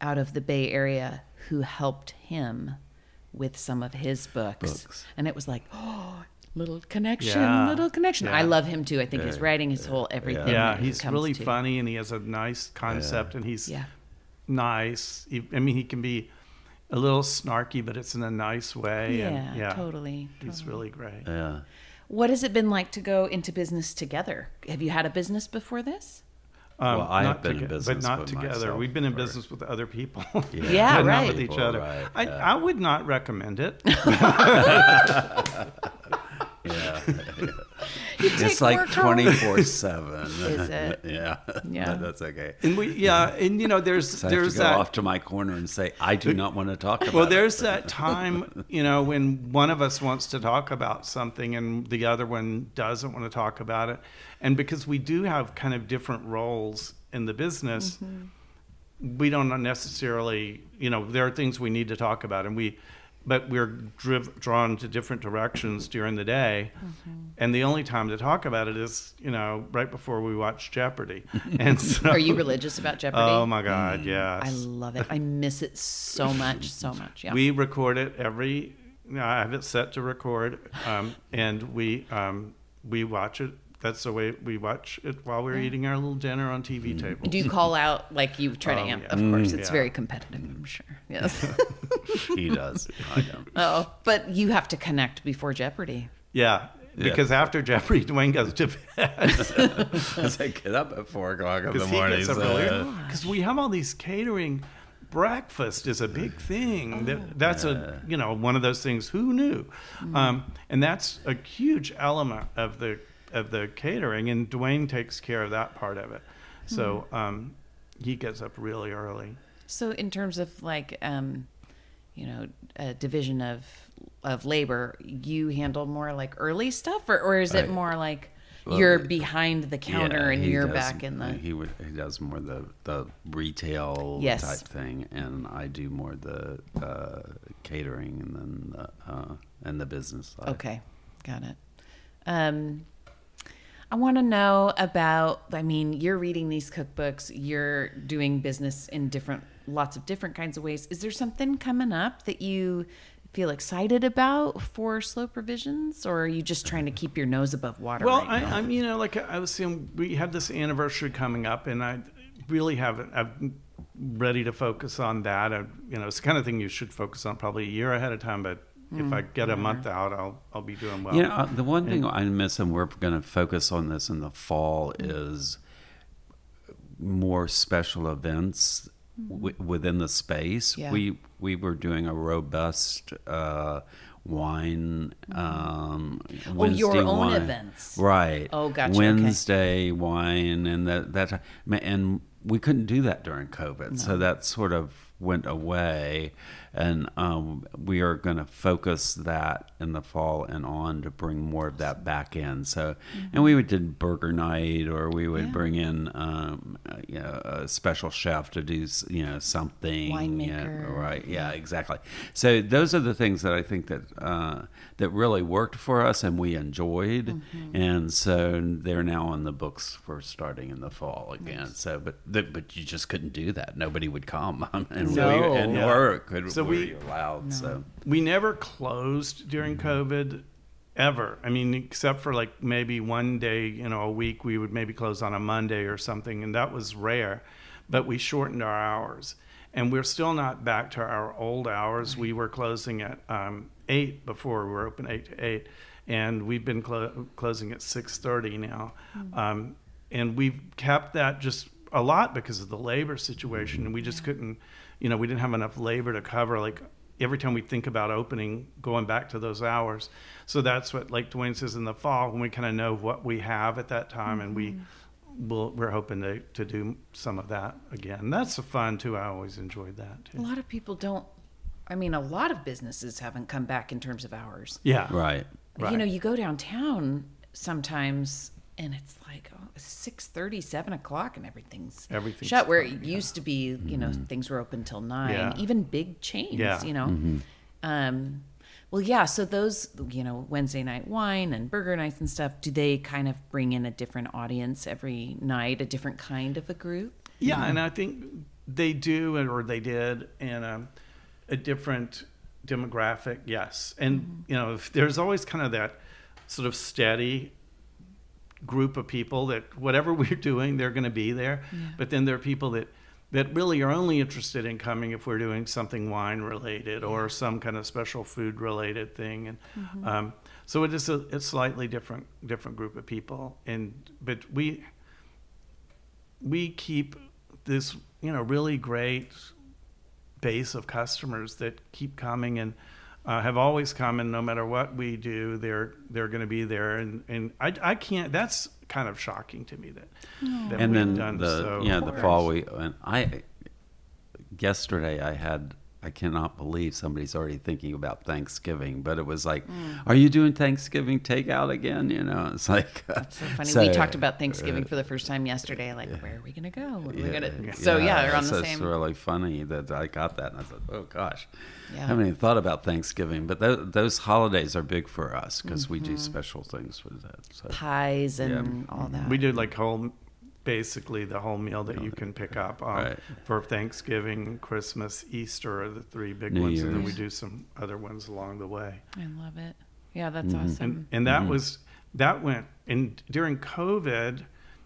Speaker 1: out of the Bay Area, who helped him with some of his books.
Speaker 2: Books.
Speaker 1: And it was like, oh, little connection,
Speaker 3: Yeah.
Speaker 1: little connection.
Speaker 3: Yeah.
Speaker 1: I love him too. I think his writing, his whole everything.
Speaker 3: Yeah, he's
Speaker 1: comes
Speaker 3: really
Speaker 1: to.
Speaker 3: funny, and he has a nice concept, and he's
Speaker 1: Yeah.
Speaker 3: nice. He, I mean, he can be a little snarky, but it's in a nice way.
Speaker 1: Yeah,
Speaker 3: and yeah,
Speaker 1: totally.
Speaker 3: He's
Speaker 1: totally.
Speaker 3: really great.
Speaker 2: Yeah.
Speaker 1: What has it been like to go into business together? Have you had a business before this?
Speaker 3: Um,
Speaker 2: Well, I have
Speaker 3: not
Speaker 2: been in business
Speaker 3: but not
Speaker 2: with
Speaker 3: together. We've been in
Speaker 2: for-
Speaker 3: business with other people.
Speaker 1: Yeah,
Speaker 3: but
Speaker 1: right.
Speaker 3: not with each other.
Speaker 2: right,
Speaker 3: I,
Speaker 2: yeah.
Speaker 3: I would not recommend it.
Speaker 2: Yeah.
Speaker 1: You take
Speaker 2: it's like 24 7.
Speaker 1: Is it?
Speaker 2: yeah.
Speaker 1: Yeah.
Speaker 2: But that's okay.
Speaker 3: and we, yeah, and you know, there's
Speaker 2: So I have
Speaker 3: there's
Speaker 2: to go
Speaker 3: that.
Speaker 2: off to my corner and say, I do not want to talk about
Speaker 3: Well,
Speaker 2: it."
Speaker 3: there's that time, you know, when one of us wants to talk about something and the other one doesn't want to talk about it. And because we do have kind of different roles in the business, mm-hmm. we don't necessarily, you know, there are things we need to talk about and we, but we're driv- drawn to different directions during the day. And the only time to talk about it is, you know, right before we watch Jeopardy. And so,
Speaker 1: Are you religious about Jeopardy?
Speaker 3: Oh my God, yes.
Speaker 1: I love it. I miss it so much, so much. Yeah.
Speaker 3: We record it every. I have it set to record, um, and we um, we watch it. That's the way we watch it while we're eating our little dinner on TV mm. table.
Speaker 1: Do you call out like you try to
Speaker 3: Um,
Speaker 1: amp?
Speaker 3: yeah.
Speaker 1: Of course, mm. it's
Speaker 3: Yeah.
Speaker 1: very competitive. I'm sure. Yes.
Speaker 2: he does. I don't.
Speaker 1: oh, but you have to connect before Jeopardy.
Speaker 3: Yeah, because after Jeopardy, Dwayne goes to bed
Speaker 2: Because I get up at 4 o'clock in the
Speaker 3: because he
Speaker 2: morning.
Speaker 3: gets up
Speaker 2: so-
Speaker 3: early. Uh, because we have all these catering. Breakfast is a big mm. thing. Oh. That, that's a you know one of those things. Who knew? Um, and that's a huge element of the of the catering. And Dwayne takes care of that part of it. So um, he gets up really early.
Speaker 1: So, in terms of like, um, you know, a division of of labor, you handle more like early stuff, or, or is it
Speaker 2: Right.
Speaker 1: more like
Speaker 2: Well,
Speaker 1: you're behind the counter
Speaker 2: Yeah,
Speaker 1: and you're
Speaker 2: does-
Speaker 1: back in the?
Speaker 2: He would. He does more the the retail
Speaker 1: Yes.
Speaker 2: type thing, and I do more the uh, catering and then the, uh, and the business side.
Speaker 1: Okay, got it. Um, I want to know about. I mean, you're reading these cookbooks. You're doing business in different, lots of different kinds of ways. Is there something coming up that you feel excited about for SLO Provisions, or are you just trying to keep your nose above water?
Speaker 3: Well,
Speaker 1: right now?
Speaker 3: I, I'm, you know, like I was saying, we have this anniversary coming up, and I really have, I'm ready to focus on that. I, you know, it's the kind of thing you should focus on probably a year ahead of time, but if I get a month out, I'll, I'll be doing well.
Speaker 2: You know, uh, the one thing I miss, and we're going to focus on this in the fall, is more special events w- within the space.
Speaker 1: Yeah.
Speaker 2: We we were doing a robust uh, wine. Um,
Speaker 1: Oh, your
Speaker 2: Wednesday
Speaker 1: own
Speaker 2: wine.
Speaker 1: events.
Speaker 2: right?
Speaker 1: Oh, gotcha, okay.
Speaker 2: Wednesday wine, and that that and we couldn't do that during COVID, so that sort of went away. And um, we are going to focus that in the fall and on to bring more of that back in. So, and we would did burger night, or we would
Speaker 1: Mm-hmm. Yeah.
Speaker 2: bring in um, you know, a special chef to do you know something. you know,
Speaker 1: Winemaker.
Speaker 2: right? Yeah, exactly. So those are the things that I think that uh, that really worked for us and we enjoyed,
Speaker 1: Mm-hmm.
Speaker 2: and so they're now on the books for starting in the fall again. So, but the, but you just couldn't do that. Nobody would come, and
Speaker 1: No.
Speaker 2: you, and
Speaker 3: Yeah.
Speaker 2: or could
Speaker 3: So
Speaker 2: were
Speaker 3: we-
Speaker 2: you allowed. So
Speaker 3: we never closed during COVID ever. I mean, except for like maybe one day, you know, a week, we would maybe close on a Monday or something, and that was rare. But we shortened our hours. and we're still not back to our old hours. We were closing at um, eight before we were open eight to eight, and we've been clo- closing at six thirty now, um, and we've kept that just a lot because of the labor situation, and we just couldn't, you know, we didn't have enough labor to cover like every time we think about opening, going back to those hours. So that's what, like Dwayne says, in the fall when we kind of know what we have at that time, and we mm-hmm. we'll, we're hoping to, to do some of that again. That's fun too. I always enjoyed that Too.
Speaker 1: A lot of people don't. I mean, a lot of businesses haven't come back in terms of hours.
Speaker 3: Yeah,
Speaker 2: Right.
Speaker 3: Right.
Speaker 1: You know, you go downtown sometimes, and it's like oh, six thirty, seven o'clock, and everything's
Speaker 3: Everything's
Speaker 1: shut. Where it
Speaker 3: yeah.
Speaker 1: used to be, you know, things were open till nine.
Speaker 3: Yeah.
Speaker 1: Even big chains,
Speaker 3: Yeah.
Speaker 1: you know. Um, well, yeah. So those, you know, Wednesday night wine and burger nights and stuff. Do they kind of bring in a different audience every night, a different kind of a group?
Speaker 3: Yeah, and I think they do, or they did, and um, a different demographic. Yes, and you know, if there's always kind of that sort of steady group of people that whatever we're doing, they're going to be there. But then there are people that that really are only interested in coming if we're doing something wine related or some kind of special food related thing, and um, so it is a, a slightly different different group of people. And but we we keep this you know really great base of customers that keep coming and uh, have always come and no matter what we do they're they're going to be there. And and I, I can't that's kind of shocking to me that, that
Speaker 2: and
Speaker 3: we've
Speaker 2: then
Speaker 3: done
Speaker 2: the
Speaker 3: so
Speaker 2: yeah the fall we and I yesterday I had I cannot believe somebody's already thinking about Thanksgiving, but it was like,
Speaker 1: Mm.
Speaker 2: are you doing Thanksgiving takeout again? You know, it's like
Speaker 1: That's so funny. we talked about Thanksgiving for the first time yesterday. Like, where are we gonna go? What are we gonna? So yeah, they're on
Speaker 2: so
Speaker 1: the
Speaker 2: It's
Speaker 1: same.
Speaker 2: really funny that I got that, and I thought, oh gosh,
Speaker 1: Yeah.
Speaker 2: I haven't even thought about Thanksgiving, but th- those holidays are big for us because we
Speaker 1: Mm-hmm.
Speaker 2: do special things with that. So.
Speaker 1: pies and
Speaker 2: Yeah.
Speaker 1: all that.
Speaker 3: we do like whole basically the whole meal that you can pick up um,
Speaker 2: Right.
Speaker 3: for Thanksgiving, Christmas, Easter are the three big
Speaker 2: New
Speaker 3: ones, and then we do some other ones along the way.
Speaker 1: I love it. Yeah, that's
Speaker 2: Mm-hmm.
Speaker 1: awesome.
Speaker 3: and and that was that went and during COVID,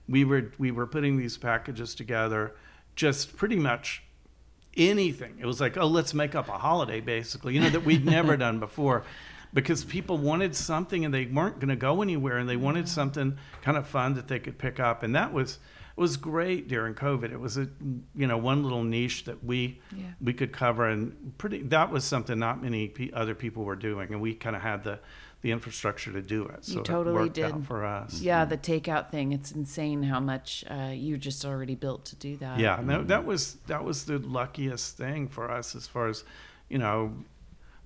Speaker 3: we were we were putting these packages together, just pretty much anything. It was like, oh, let's make up a holiday, basically, you know, that we'd never done before, because people wanted something and they weren't going to go anywhere, and they wanted something kind of fun that they could pick up, and that was was great during COVID. It was a you know one little niche that we
Speaker 1: Yeah.
Speaker 3: we could cover, and pretty that was something not many pe- other people were doing, and we kind of had the the infrastructure to do it. So
Speaker 1: You totally
Speaker 3: worked
Speaker 1: did.
Speaker 3: out for us.
Speaker 1: yeah, the takeout thing. It's insane how much uh, you're just already built to do that.
Speaker 3: Yeah, no, that was that was the luckiest thing for us as far as, you know,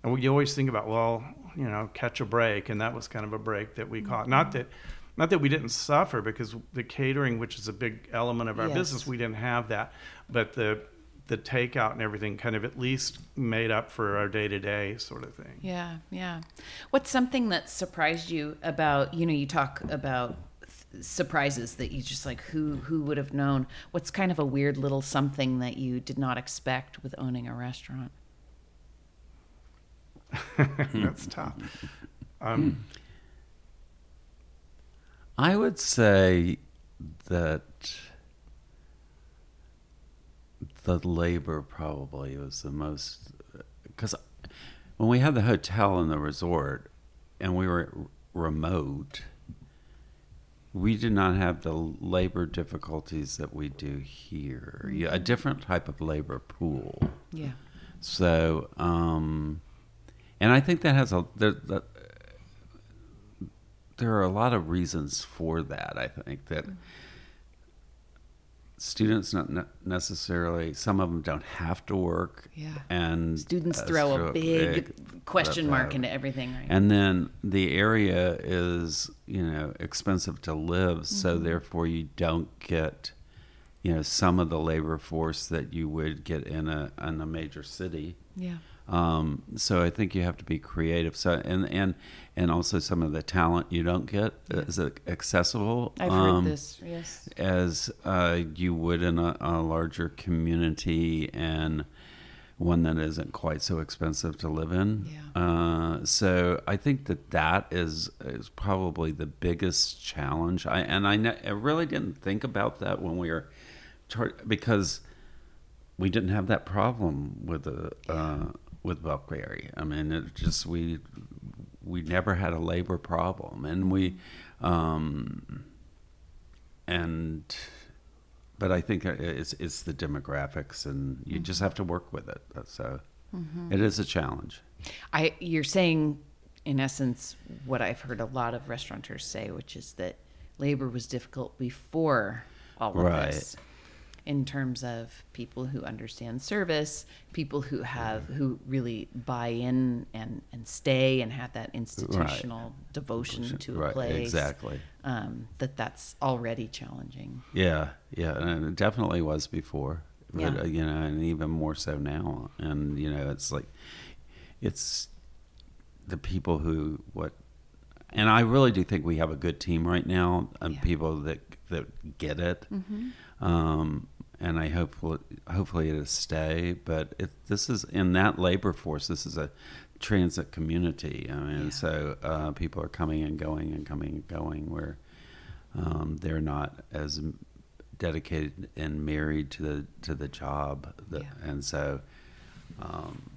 Speaker 3: and we always think about well, you know, catch a break, and that was kind of a break that we caught. Not mm-hmm. that, not that we didn't suffer because the catering, which is a big element of our
Speaker 1: Yes.
Speaker 3: business, we didn't have that, but the the takeout and everything kind of at least made up for our day to day sort of thing.
Speaker 1: Yeah, yeah. What's something that surprised you about, you know, you talk about th- surprises that you just like who who would have known? What's kind of a weird little something that you did not expect with owning a restaurant?
Speaker 3: That's tough. Um,
Speaker 2: I would say that the labor probably was the most because when we had the hotel and the resort and we were remote we did not have the labor difficulties that we do here Yeah, a different type of labor pool
Speaker 1: Yeah.
Speaker 2: so, um, and I think that has a there, the, there are a lot of reasons for that. I think that students not ne- necessarily some of them don't have to work.
Speaker 1: Yeah.
Speaker 2: and
Speaker 1: Students
Speaker 2: uh,
Speaker 1: throw a
Speaker 2: so
Speaker 1: big question mark into everything, right?
Speaker 2: and then the area is, you know, expensive to live, so
Speaker 1: Mm-hmm.
Speaker 2: therefore you don't get, you know, some of the labor force that you would get in a in a major city.
Speaker 1: yeah.
Speaker 2: Um, so I think you have to be creative. So and and and also some of the talent you don't get is accessible.
Speaker 1: I've
Speaker 2: um,
Speaker 1: heard this. Yes.
Speaker 2: as uh, you would in a, a larger community and one that isn't quite so expensive to live in.
Speaker 1: Yeah.
Speaker 2: Uh, so I think that that is is probably the biggest challenge. I and I, ne- I really didn't think about that when we were tar- because we didn't have that problem with the uh, with Belcrary. I mean, it just we we never had a labor problem, and we um, and but I think uh, it's it's the demographics, and you mm-hmm. just have to work with it. So mm-hmm. it is a challenge.
Speaker 1: I you're saying in essence what I've heard a lot of restaurateurs say, which is that labor was difficult before all of
Speaker 2: Right.
Speaker 1: this. In terms of people who understand service, people who have who really buy in and, and stay and have that institutional devotion to a
Speaker 2: Right,
Speaker 1: place,
Speaker 2: exactly.
Speaker 1: Um, that that's already challenging.
Speaker 2: Yeah, yeah, and it definitely was before, but
Speaker 1: Yeah.
Speaker 2: uh, you know, and even more so now. And you know, it's like it's the people who what, and I really do think we have a good team right now, and
Speaker 1: Yeah.
Speaker 2: people that that get it. Um, and I hope hopefully it'll stay. But it, this is in that labor force. This is a transit community. I mean,
Speaker 1: Yeah.
Speaker 2: so uh, people are coming and going and coming and going where um, they're not as dedicated and married to the to the job. That,
Speaker 1: Yeah.
Speaker 2: And so um,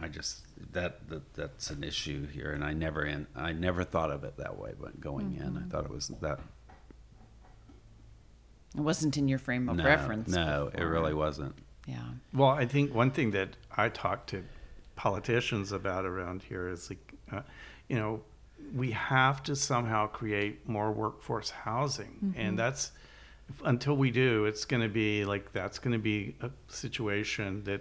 Speaker 2: I just that, that that's an issue here, and I never in I never thought of it that way. But going in, I thought it was that.
Speaker 1: It wasn't in your frame of
Speaker 2: no,
Speaker 1: reference.
Speaker 2: No, it really wasn't.
Speaker 1: Yeah.
Speaker 3: Well, I think one thing that I talk to politicians about around here is like, uh, you know, we have to somehow create more workforce housing, and that's until we do, it's going to be like that's going to be a situation that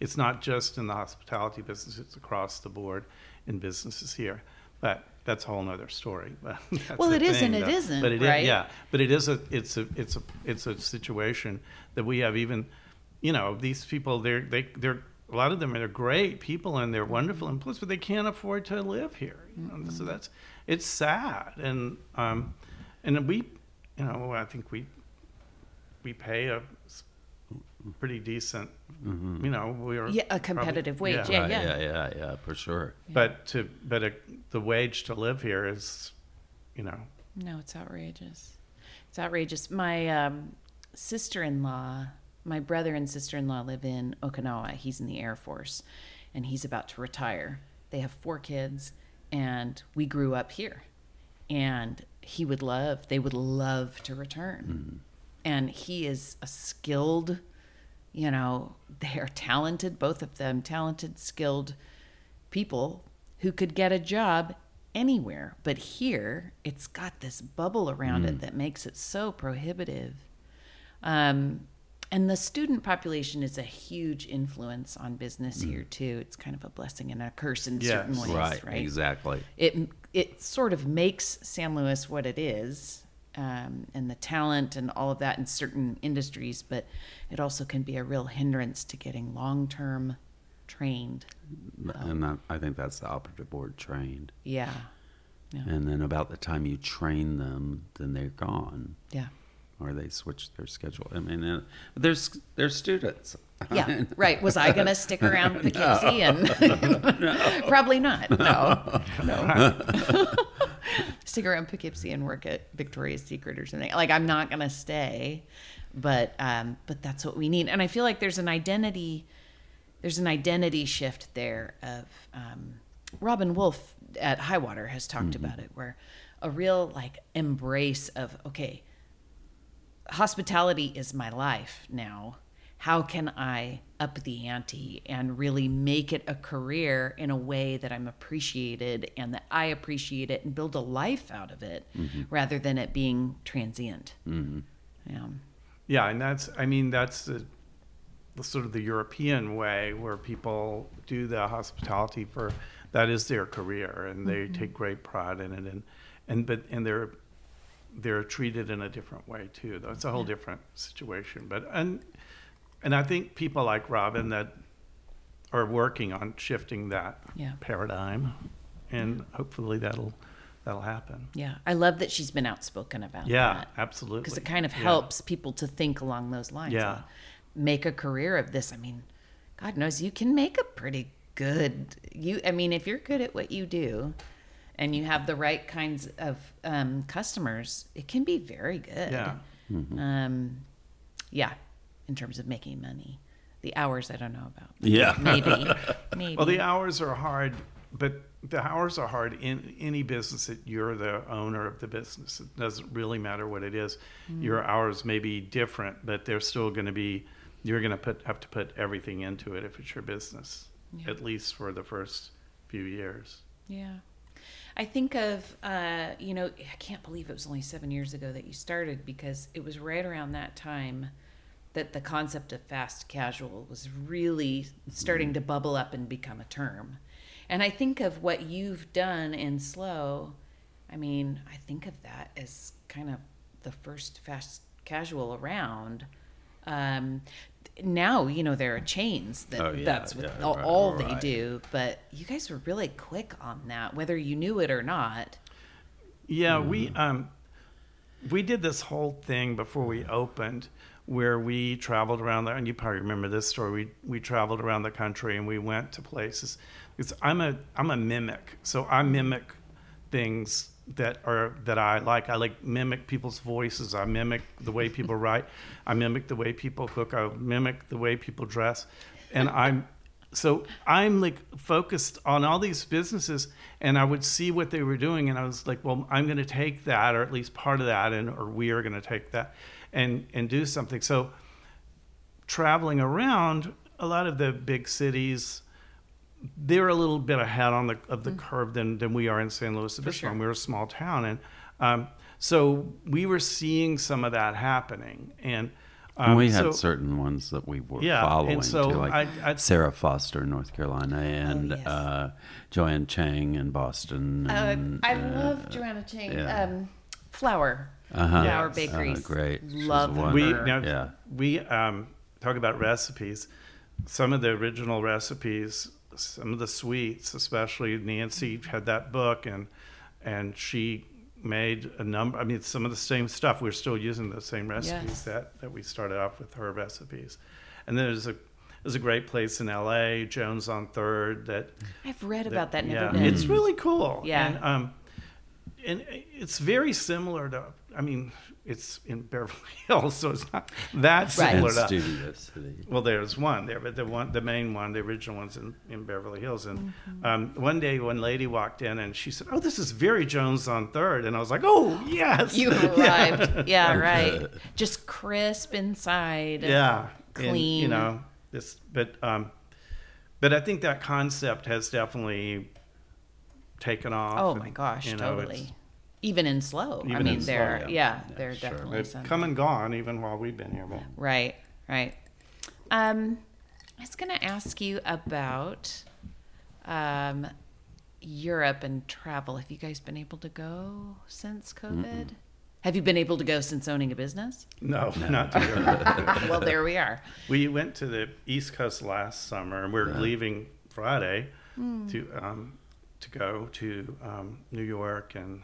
Speaker 3: it's not just in the hospitality business; it's across the board in businesses here. But that's a whole nother story.
Speaker 1: Well, it is
Speaker 3: thing,
Speaker 1: and it isn't,
Speaker 3: But it is-
Speaker 1: right?
Speaker 3: yeah, but it is a it's a it's a it's a situation that we have even you know these people they're they they're a lot of them are great people and they're wonderful and plus but they can't afford to live here you know? so that's it's sad and um and we you know i think we we pay a pretty decent you know we're
Speaker 1: Yeah, a
Speaker 3: probably-
Speaker 1: competitive wage, yeah.
Speaker 2: Right, yeah, yeah, yeah, for sure.
Speaker 3: but to but a, the wage to live here is you know
Speaker 1: No, it's outrageous. It's outrageous. My um, sister in law, my brother and sister in law live in Okinawa. He's in the Air Force and he's about to retire. They have four kids and we grew up here. And he would love, they would love to return. And he is a skilled, you know, they are talented, both of them, talented, skilled people who could get a job anywhere. But here, it's got this bubble around it that makes it so prohibitive. Um, and the student population is a huge influence on business here too. It's kind of a blessing and a curse in certain ways,
Speaker 2: right,
Speaker 1: right?
Speaker 2: exactly.
Speaker 1: It it sort of makes San Luis what it is, um, and the talent and all of that in certain industries, but it also can be a real hindrance to getting long term trained.
Speaker 2: And that, I think that's the operative word, trained.
Speaker 1: Yeah, yeah,
Speaker 2: And then about the time you train them, then they're gone,
Speaker 1: yeah.
Speaker 2: or they switch their schedule. I mean, uh, there's there's students.
Speaker 1: Yeah, right. Was I going to stick around Poughkeepsie? And probably not. No, no. stick around Poughkeepsie and work at Victoria's Secret or something. Like I'm not going to stay, but um, but that's what we need. And I feel like there's an identity, there's an identity shift there. Of um, Robin Wolf at Highwater has talked about it, where a real like embrace of okay, hospitality is my life now. How can I up the ante and really make it a career in a way that I'm appreciated and that I appreciate it and build a life out of it mm-hmm. rather than it being transient? Mm-hmm. Yeah.
Speaker 3: Yeah, and that's I mean that's the, the sort of the European way where people do the hospitality for that is their career and they mm-hmm. take great pride in it and and but and they're they're treated in a different way too. That's a whole different situation. But and and I think people like Robin that are working on shifting that
Speaker 1: Yeah.
Speaker 3: paradigm and hopefully that'll that'll happen.
Speaker 1: Yeah. I love that she's been outspoken about that.
Speaker 3: Yeah,
Speaker 1: that.
Speaker 3: absolutely.
Speaker 1: Because it kind of
Speaker 3: Yeah.
Speaker 1: helps people to think along those lines.
Speaker 3: Yeah.
Speaker 1: Make a career of this. I mean, God knows you can make a pretty good you I mean, if you're good at what you do and you have the right kinds of um, customers, it can be very good.
Speaker 3: Yeah.
Speaker 1: Um, yeah, in terms of making money. The hours I don't know about.
Speaker 2: Yeah.
Speaker 1: Maybe. Maybe.
Speaker 3: Well, the hours are hard, but the hours are hard in any business that you're the owner of the business. It doesn't really matter what it is. Your hours may be different, but they're still going to be. You're going to put have to put everything into it if it's your business,
Speaker 1: Yeah.
Speaker 3: at least for the first few years.
Speaker 1: Yeah. I think of, uh, you know, I can't believe it was only seven years ago that you started because it was right around that time that the concept of fast casual was really starting to bubble up and become a term. And I think of what you've done in SLO. I mean, I think of that as kind of the first fast casual around. Um, now, you know, there are chains that
Speaker 2: Oh, yeah,
Speaker 1: that's what
Speaker 2: yeah,
Speaker 1: all,
Speaker 2: right,
Speaker 1: all they do, but you guys were really quick on that, whether you knew it or not.
Speaker 3: Yeah, we um, we did this whole thing before we opened, where we traveled around there, and you probably remember this story. We we traveled around the country and we went to places. Because I'm a I'm a mimic, so I mimic things that are that I like. I like mimic people's voices. I mimic the way people write. I mimic the way people cook. I mimic the way people dress, and I'm so I'm like focused on all these businesses, and I would see what they were doing, and I was like, well, I'm going to take that, or at least part of that, and or we are going to take that, and and do something. So traveling around a lot of the big cities they're a little bit ahead on the of the curve than, than we are in San Luis Obispo.
Speaker 1: sure.
Speaker 3: We're a small town, and um, so we were seeing some of that happening. And, um,
Speaker 2: we had
Speaker 3: so-
Speaker 2: certain ones that we were
Speaker 3: Yeah, and
Speaker 2: following
Speaker 3: so
Speaker 2: too, like
Speaker 3: I- I-
Speaker 2: Sara Foster in North Carolina and
Speaker 1: yes.
Speaker 2: uh, Joanne Chang in Boston. And,
Speaker 1: I
Speaker 2: uh,
Speaker 1: love Joanna Chang.
Speaker 2: yeah.
Speaker 1: Um, Flour.
Speaker 2: Uh-huh.
Speaker 1: Flour
Speaker 3: Yes.
Speaker 1: Bakeries.
Speaker 2: Uh, great.
Speaker 1: Love
Speaker 2: wonderful.
Speaker 3: we now
Speaker 2: Yeah.
Speaker 3: we um, talk about recipes. Some of the original recipes, some of the sweets, especially Nancy had that book, and and she made a number. I mean, some of the same stuff. We're still using the same recipes
Speaker 1: Yes.
Speaker 3: that that we started off with her recipes. And then there's a there's a great place in L.A. Joan's on Third that
Speaker 1: I've read about that. Never
Speaker 3: yeah,
Speaker 1: been.
Speaker 3: it's really cool.
Speaker 1: Yeah.
Speaker 3: and, um, and it's very similar to. I mean, it's in Beverly Hills, so it's not that similar
Speaker 2: and
Speaker 3: to.
Speaker 2: Studio City.
Speaker 3: Well, there's one there, but the one, the main one, the original one's in, in Beverly Hills. And
Speaker 1: Mm-hmm.
Speaker 3: um, one day, one lady walked in and she said, "Oh, this is very Joan's on Third. and I was like, "Oh, yes,
Speaker 1: You arrived. yeah, right. Just crisp inside.
Speaker 3: yeah, And,
Speaker 1: Clean.
Speaker 3: you know, this, but um, but I think that concept has definitely taken off.
Speaker 1: Oh
Speaker 3: and,
Speaker 1: my gosh,
Speaker 3: you know,
Speaker 1: totally.
Speaker 3: It's-
Speaker 1: Even in SLO. I mean,
Speaker 3: in
Speaker 1: they're
Speaker 3: yeah.
Speaker 1: yeah,
Speaker 2: Yeah,
Speaker 1: they're
Speaker 2: sure.
Speaker 1: definitely
Speaker 3: They've
Speaker 1: something.
Speaker 3: come and gone even while we've been here. But
Speaker 1: Right, right. Um, I was going to ask you about um, Europe and travel. Have you guys been able to go since COVID? Have you been able to go since owning a business?
Speaker 3: no, not to Europe.
Speaker 1: well, there we are.
Speaker 3: We went to the East Coast last summer, and we're
Speaker 2: Right.
Speaker 3: leaving Friday
Speaker 1: Hmm.
Speaker 3: to um, to go to um, New York and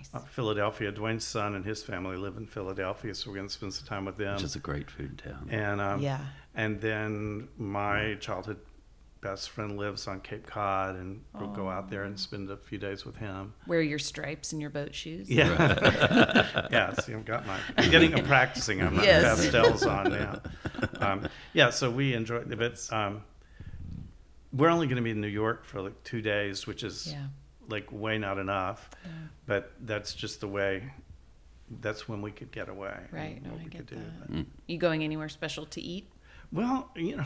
Speaker 1: Nice.
Speaker 3: uh, Philadelphia. Dwayne's son and his family live in Philadelphia, so we're going to spend some time with them.
Speaker 2: Which is a great food town.
Speaker 3: and um,
Speaker 1: Yeah.
Speaker 3: and then my childhood best friend lives on Cape Cod, and we'll go out there and spend a few days with him.
Speaker 1: Wear your stripes and your boat shoes.
Speaker 3: Yeah, yeah. See, I've got my I'm getting a practicing. I'm not
Speaker 1: Yes.
Speaker 3: pastels on now. Um, yeah, so we enjoy. it. It's um, we're only going to be in New York for like two days, which is
Speaker 1: Yeah.
Speaker 3: Like way not enough. But that's just the way. That's when we could get away.
Speaker 1: Right. No,
Speaker 3: what
Speaker 1: I
Speaker 3: we
Speaker 1: get
Speaker 3: could do.
Speaker 1: that. You going anywhere special to eat?
Speaker 3: Well, you know.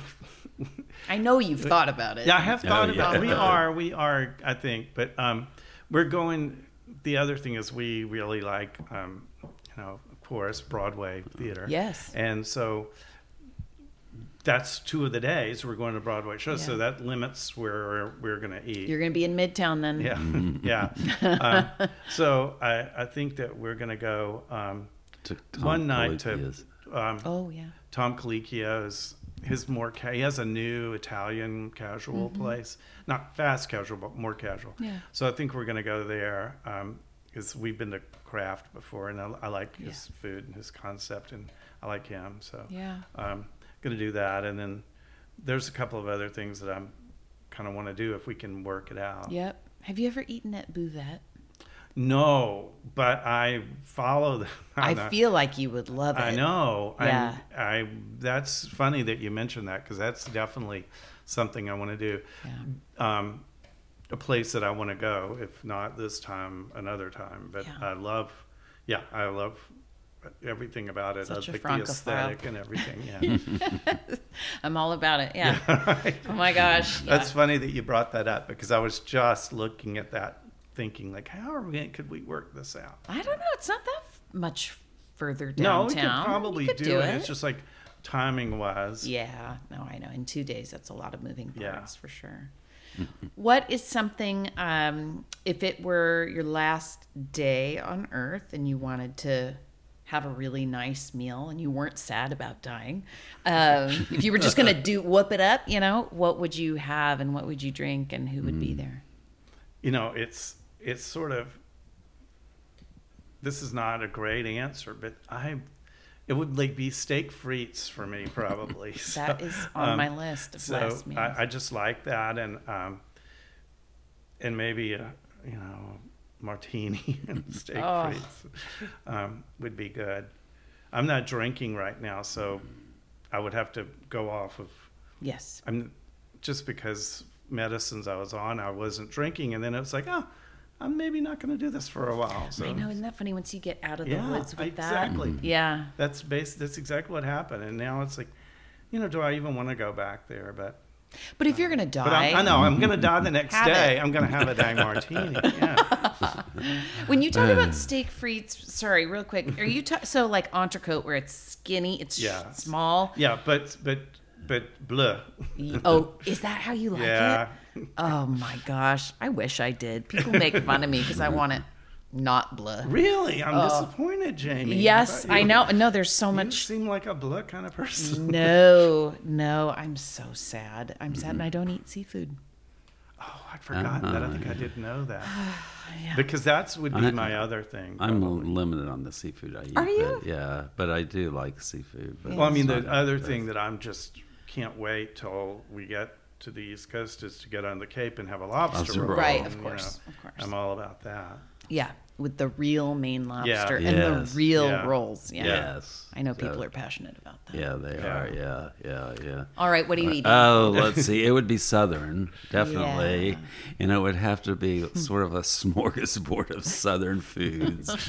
Speaker 1: I know you've thought about it.
Speaker 3: Yeah, I have
Speaker 2: Oh,
Speaker 3: thought
Speaker 2: yeah.
Speaker 3: about. We are, we are. I think, but um, we're going. The other thing is, we really like, um, you know, of course, Broadway theater.
Speaker 1: Yes.
Speaker 3: and so that's two of the days we're going to Broadway shows. So that limits where we're going to eat.
Speaker 1: You're going to be in Midtown then.
Speaker 3: yeah, yeah. um, so I, I think that we're going to go um,
Speaker 2: To
Speaker 3: one night to. Um,
Speaker 1: Oh yeah.
Speaker 3: Tom Colicchio is his more ca- he has a new Italian casual place, not fast casual, but more casual.
Speaker 1: Mm-hmm. Yeah.
Speaker 3: So I think we're going to go there because we've been to Craft before, and I, I like his food and his concept, and I like him. So
Speaker 1: Yeah.
Speaker 3: um, going to do that, and then there's a couple of other things that I'm kind of want to do if we can work it out.
Speaker 1: Yep. Have you ever eaten at Buvette?
Speaker 3: No, but I follow the.
Speaker 1: I feel like you would love it.
Speaker 3: I know.
Speaker 1: Yeah.
Speaker 3: I, I. That's funny that you mentioned that because that's definitely something I want to do. Yeah. Um, a place that I want to go, if not this time, another time. But
Speaker 1: Yeah.
Speaker 3: I love. Yeah, I love everything about it.
Speaker 1: Such
Speaker 3: I think the aesthetic and everything. Yeah.
Speaker 1: I'm all about it. Yeah. Oh my gosh. Yeah.
Speaker 3: That's funny that you brought that up because I was just looking at that, thinking like, how are we? Could we work this out?
Speaker 1: I don't know. It's not that much further down.
Speaker 3: No, we could probably
Speaker 1: could
Speaker 3: do, it. It's just like timing wise.
Speaker 1: Yeah, no, I know. In two days, that's a lot of moving
Speaker 3: Yeah.
Speaker 1: parts for sure. what is something, um, if it were your last day on Earth and you wanted to have a really nice meal and you weren't sad about dying, um, if you were just going to do whoop it up, you know, what would you have and what would you drink and who would be there?
Speaker 3: you know it's it's sort of this is not a great answer but i it would like be steak frites for me probably
Speaker 1: That
Speaker 3: So,
Speaker 1: is on
Speaker 3: um,
Speaker 1: my list of
Speaker 3: so
Speaker 1: last meals.
Speaker 3: I, I just like that and um and maybe a you know martini and steak
Speaker 1: Oh.
Speaker 3: frites um, would be good i'm not drinking right now so i would have to go off of
Speaker 1: yes.
Speaker 3: I'm just because medicines I was on, I wasn't drinking, and then it was like, oh, I'm maybe not going to do this for a while. So
Speaker 1: I know, isn't that funny once you get out of the
Speaker 3: Yeah,
Speaker 1: woods with
Speaker 3: exactly.
Speaker 1: that? Exactly. Yeah.
Speaker 3: that's base. That's exactly what happened. And now it's like, you know, do I even want to go back there? But
Speaker 1: But if you're going to die,
Speaker 3: but I'm, I know I'm going to die the next
Speaker 1: Have
Speaker 3: day.
Speaker 1: it.
Speaker 3: I'm going to have a dang martini. Yeah.
Speaker 1: When you talk about steak frites, sorry, real quick, are you ta- so like entrecote where it's skinny, it's
Speaker 3: Yeah.
Speaker 1: small?
Speaker 3: yeah, but but but bleh.
Speaker 1: Oh, is that how you like
Speaker 3: Yeah.
Speaker 1: it? Oh my gosh, I wish I did. People make fun of me because I want it not bleh.
Speaker 3: Really, I'm uh, disappointed, Jamie.
Speaker 1: Yes,
Speaker 3: thought
Speaker 1: I know. No, there's so much.
Speaker 3: You
Speaker 1: much.
Speaker 3: seem like a bleh kind of person.
Speaker 1: No, no, I'm so sad. I'm sad, and I don't eat seafood.
Speaker 3: Oh, I'd forgotten that. I think I didn't know that.
Speaker 1: Yeah.
Speaker 3: Because that's would be
Speaker 2: I-
Speaker 3: my other thing.
Speaker 2: I'm
Speaker 3: probably.
Speaker 2: limited on the seafood I eat.
Speaker 1: Are you?
Speaker 2: But, yeah, but I do like seafood. But
Speaker 3: Well, I mean, the other thing that I'm just can't wait till we get to the East Coast is to get on the Cape and have a lobster
Speaker 2: Lobster
Speaker 3: roll.
Speaker 2: roll.
Speaker 1: Right, of
Speaker 3: and, you
Speaker 1: course,
Speaker 3: know,
Speaker 1: of course.
Speaker 3: I'm all about that.
Speaker 1: Yeah, with the real Maine lobster
Speaker 3: Yeah.
Speaker 1: and
Speaker 2: Yes.
Speaker 1: the real
Speaker 3: Yeah.
Speaker 1: rolls. Yeah.
Speaker 2: Yes.
Speaker 1: I know
Speaker 2: So-
Speaker 1: people are passionate about that.
Speaker 2: Yeah, they
Speaker 3: Yeah.
Speaker 2: are. Yeah, yeah, yeah.
Speaker 1: All right, what are you eating?
Speaker 2: Uh, oh, let's see. It would be Southern, definitely.
Speaker 1: Yeah.
Speaker 2: And it would have to be sort of a smorgasbord of Southern foods.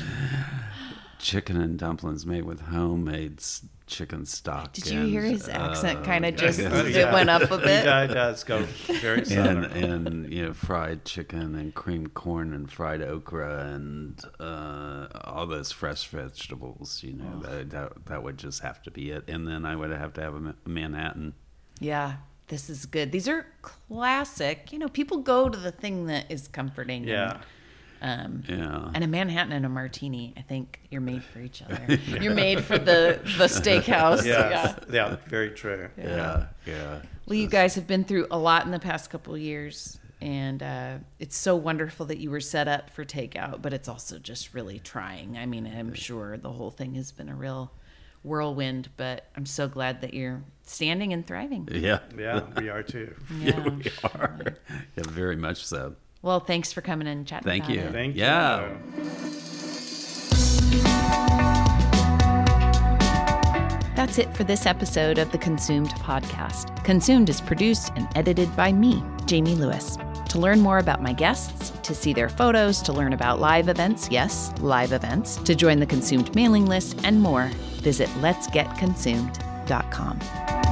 Speaker 2: Chicken and dumplings made with homemade chicken stock.
Speaker 1: Did you
Speaker 2: and,
Speaker 1: hear his accent
Speaker 2: uh,
Speaker 1: kind of just,
Speaker 3: Yeah.
Speaker 1: it went up a bit?
Speaker 3: Yeah, it does go very
Speaker 2: and
Speaker 3: southern.
Speaker 2: and you know fried chicken and creamed corn and fried okra and uh, all those fresh vegetables. You know that, that that would just have to be it. And then I would have to have a Manhattan.
Speaker 1: Yeah, this is good. These are classic. You know, people go to the thing that is comforting. and,
Speaker 3: yeah.
Speaker 1: Um,
Speaker 2: Yeah.
Speaker 1: and a Manhattan and a martini. I think you're made for each other. You're made for the the steakhouse.
Speaker 3: Yes.
Speaker 1: Yeah.
Speaker 3: Yeah. Very true.
Speaker 2: yeah, yeah.
Speaker 1: Well, you guys have been through a lot in the past couple of years, and uh, it's so wonderful that you were set up for takeout. But it's also just really trying. I mean, I'm sure the whole thing has been a real whirlwind. But I'm so glad that you're standing and thriving.
Speaker 2: Yeah.
Speaker 3: Yeah, we are too.
Speaker 1: Yeah.
Speaker 2: we are. Yeah, very much so.
Speaker 1: Well, thanks for coming in and chatting.
Speaker 2: Thank
Speaker 1: about
Speaker 2: you.
Speaker 1: it.
Speaker 3: Thank
Speaker 2: Yeah.
Speaker 3: you.
Speaker 1: That's it for this episode of the Consumed podcast. Consumed is produced and edited by me, Jamie Lewis. To learn more about my guests, to see their photos, to learn about live events, yes, live events, to join the Consumed mailing list, and more, visit letsgetconsumed.com.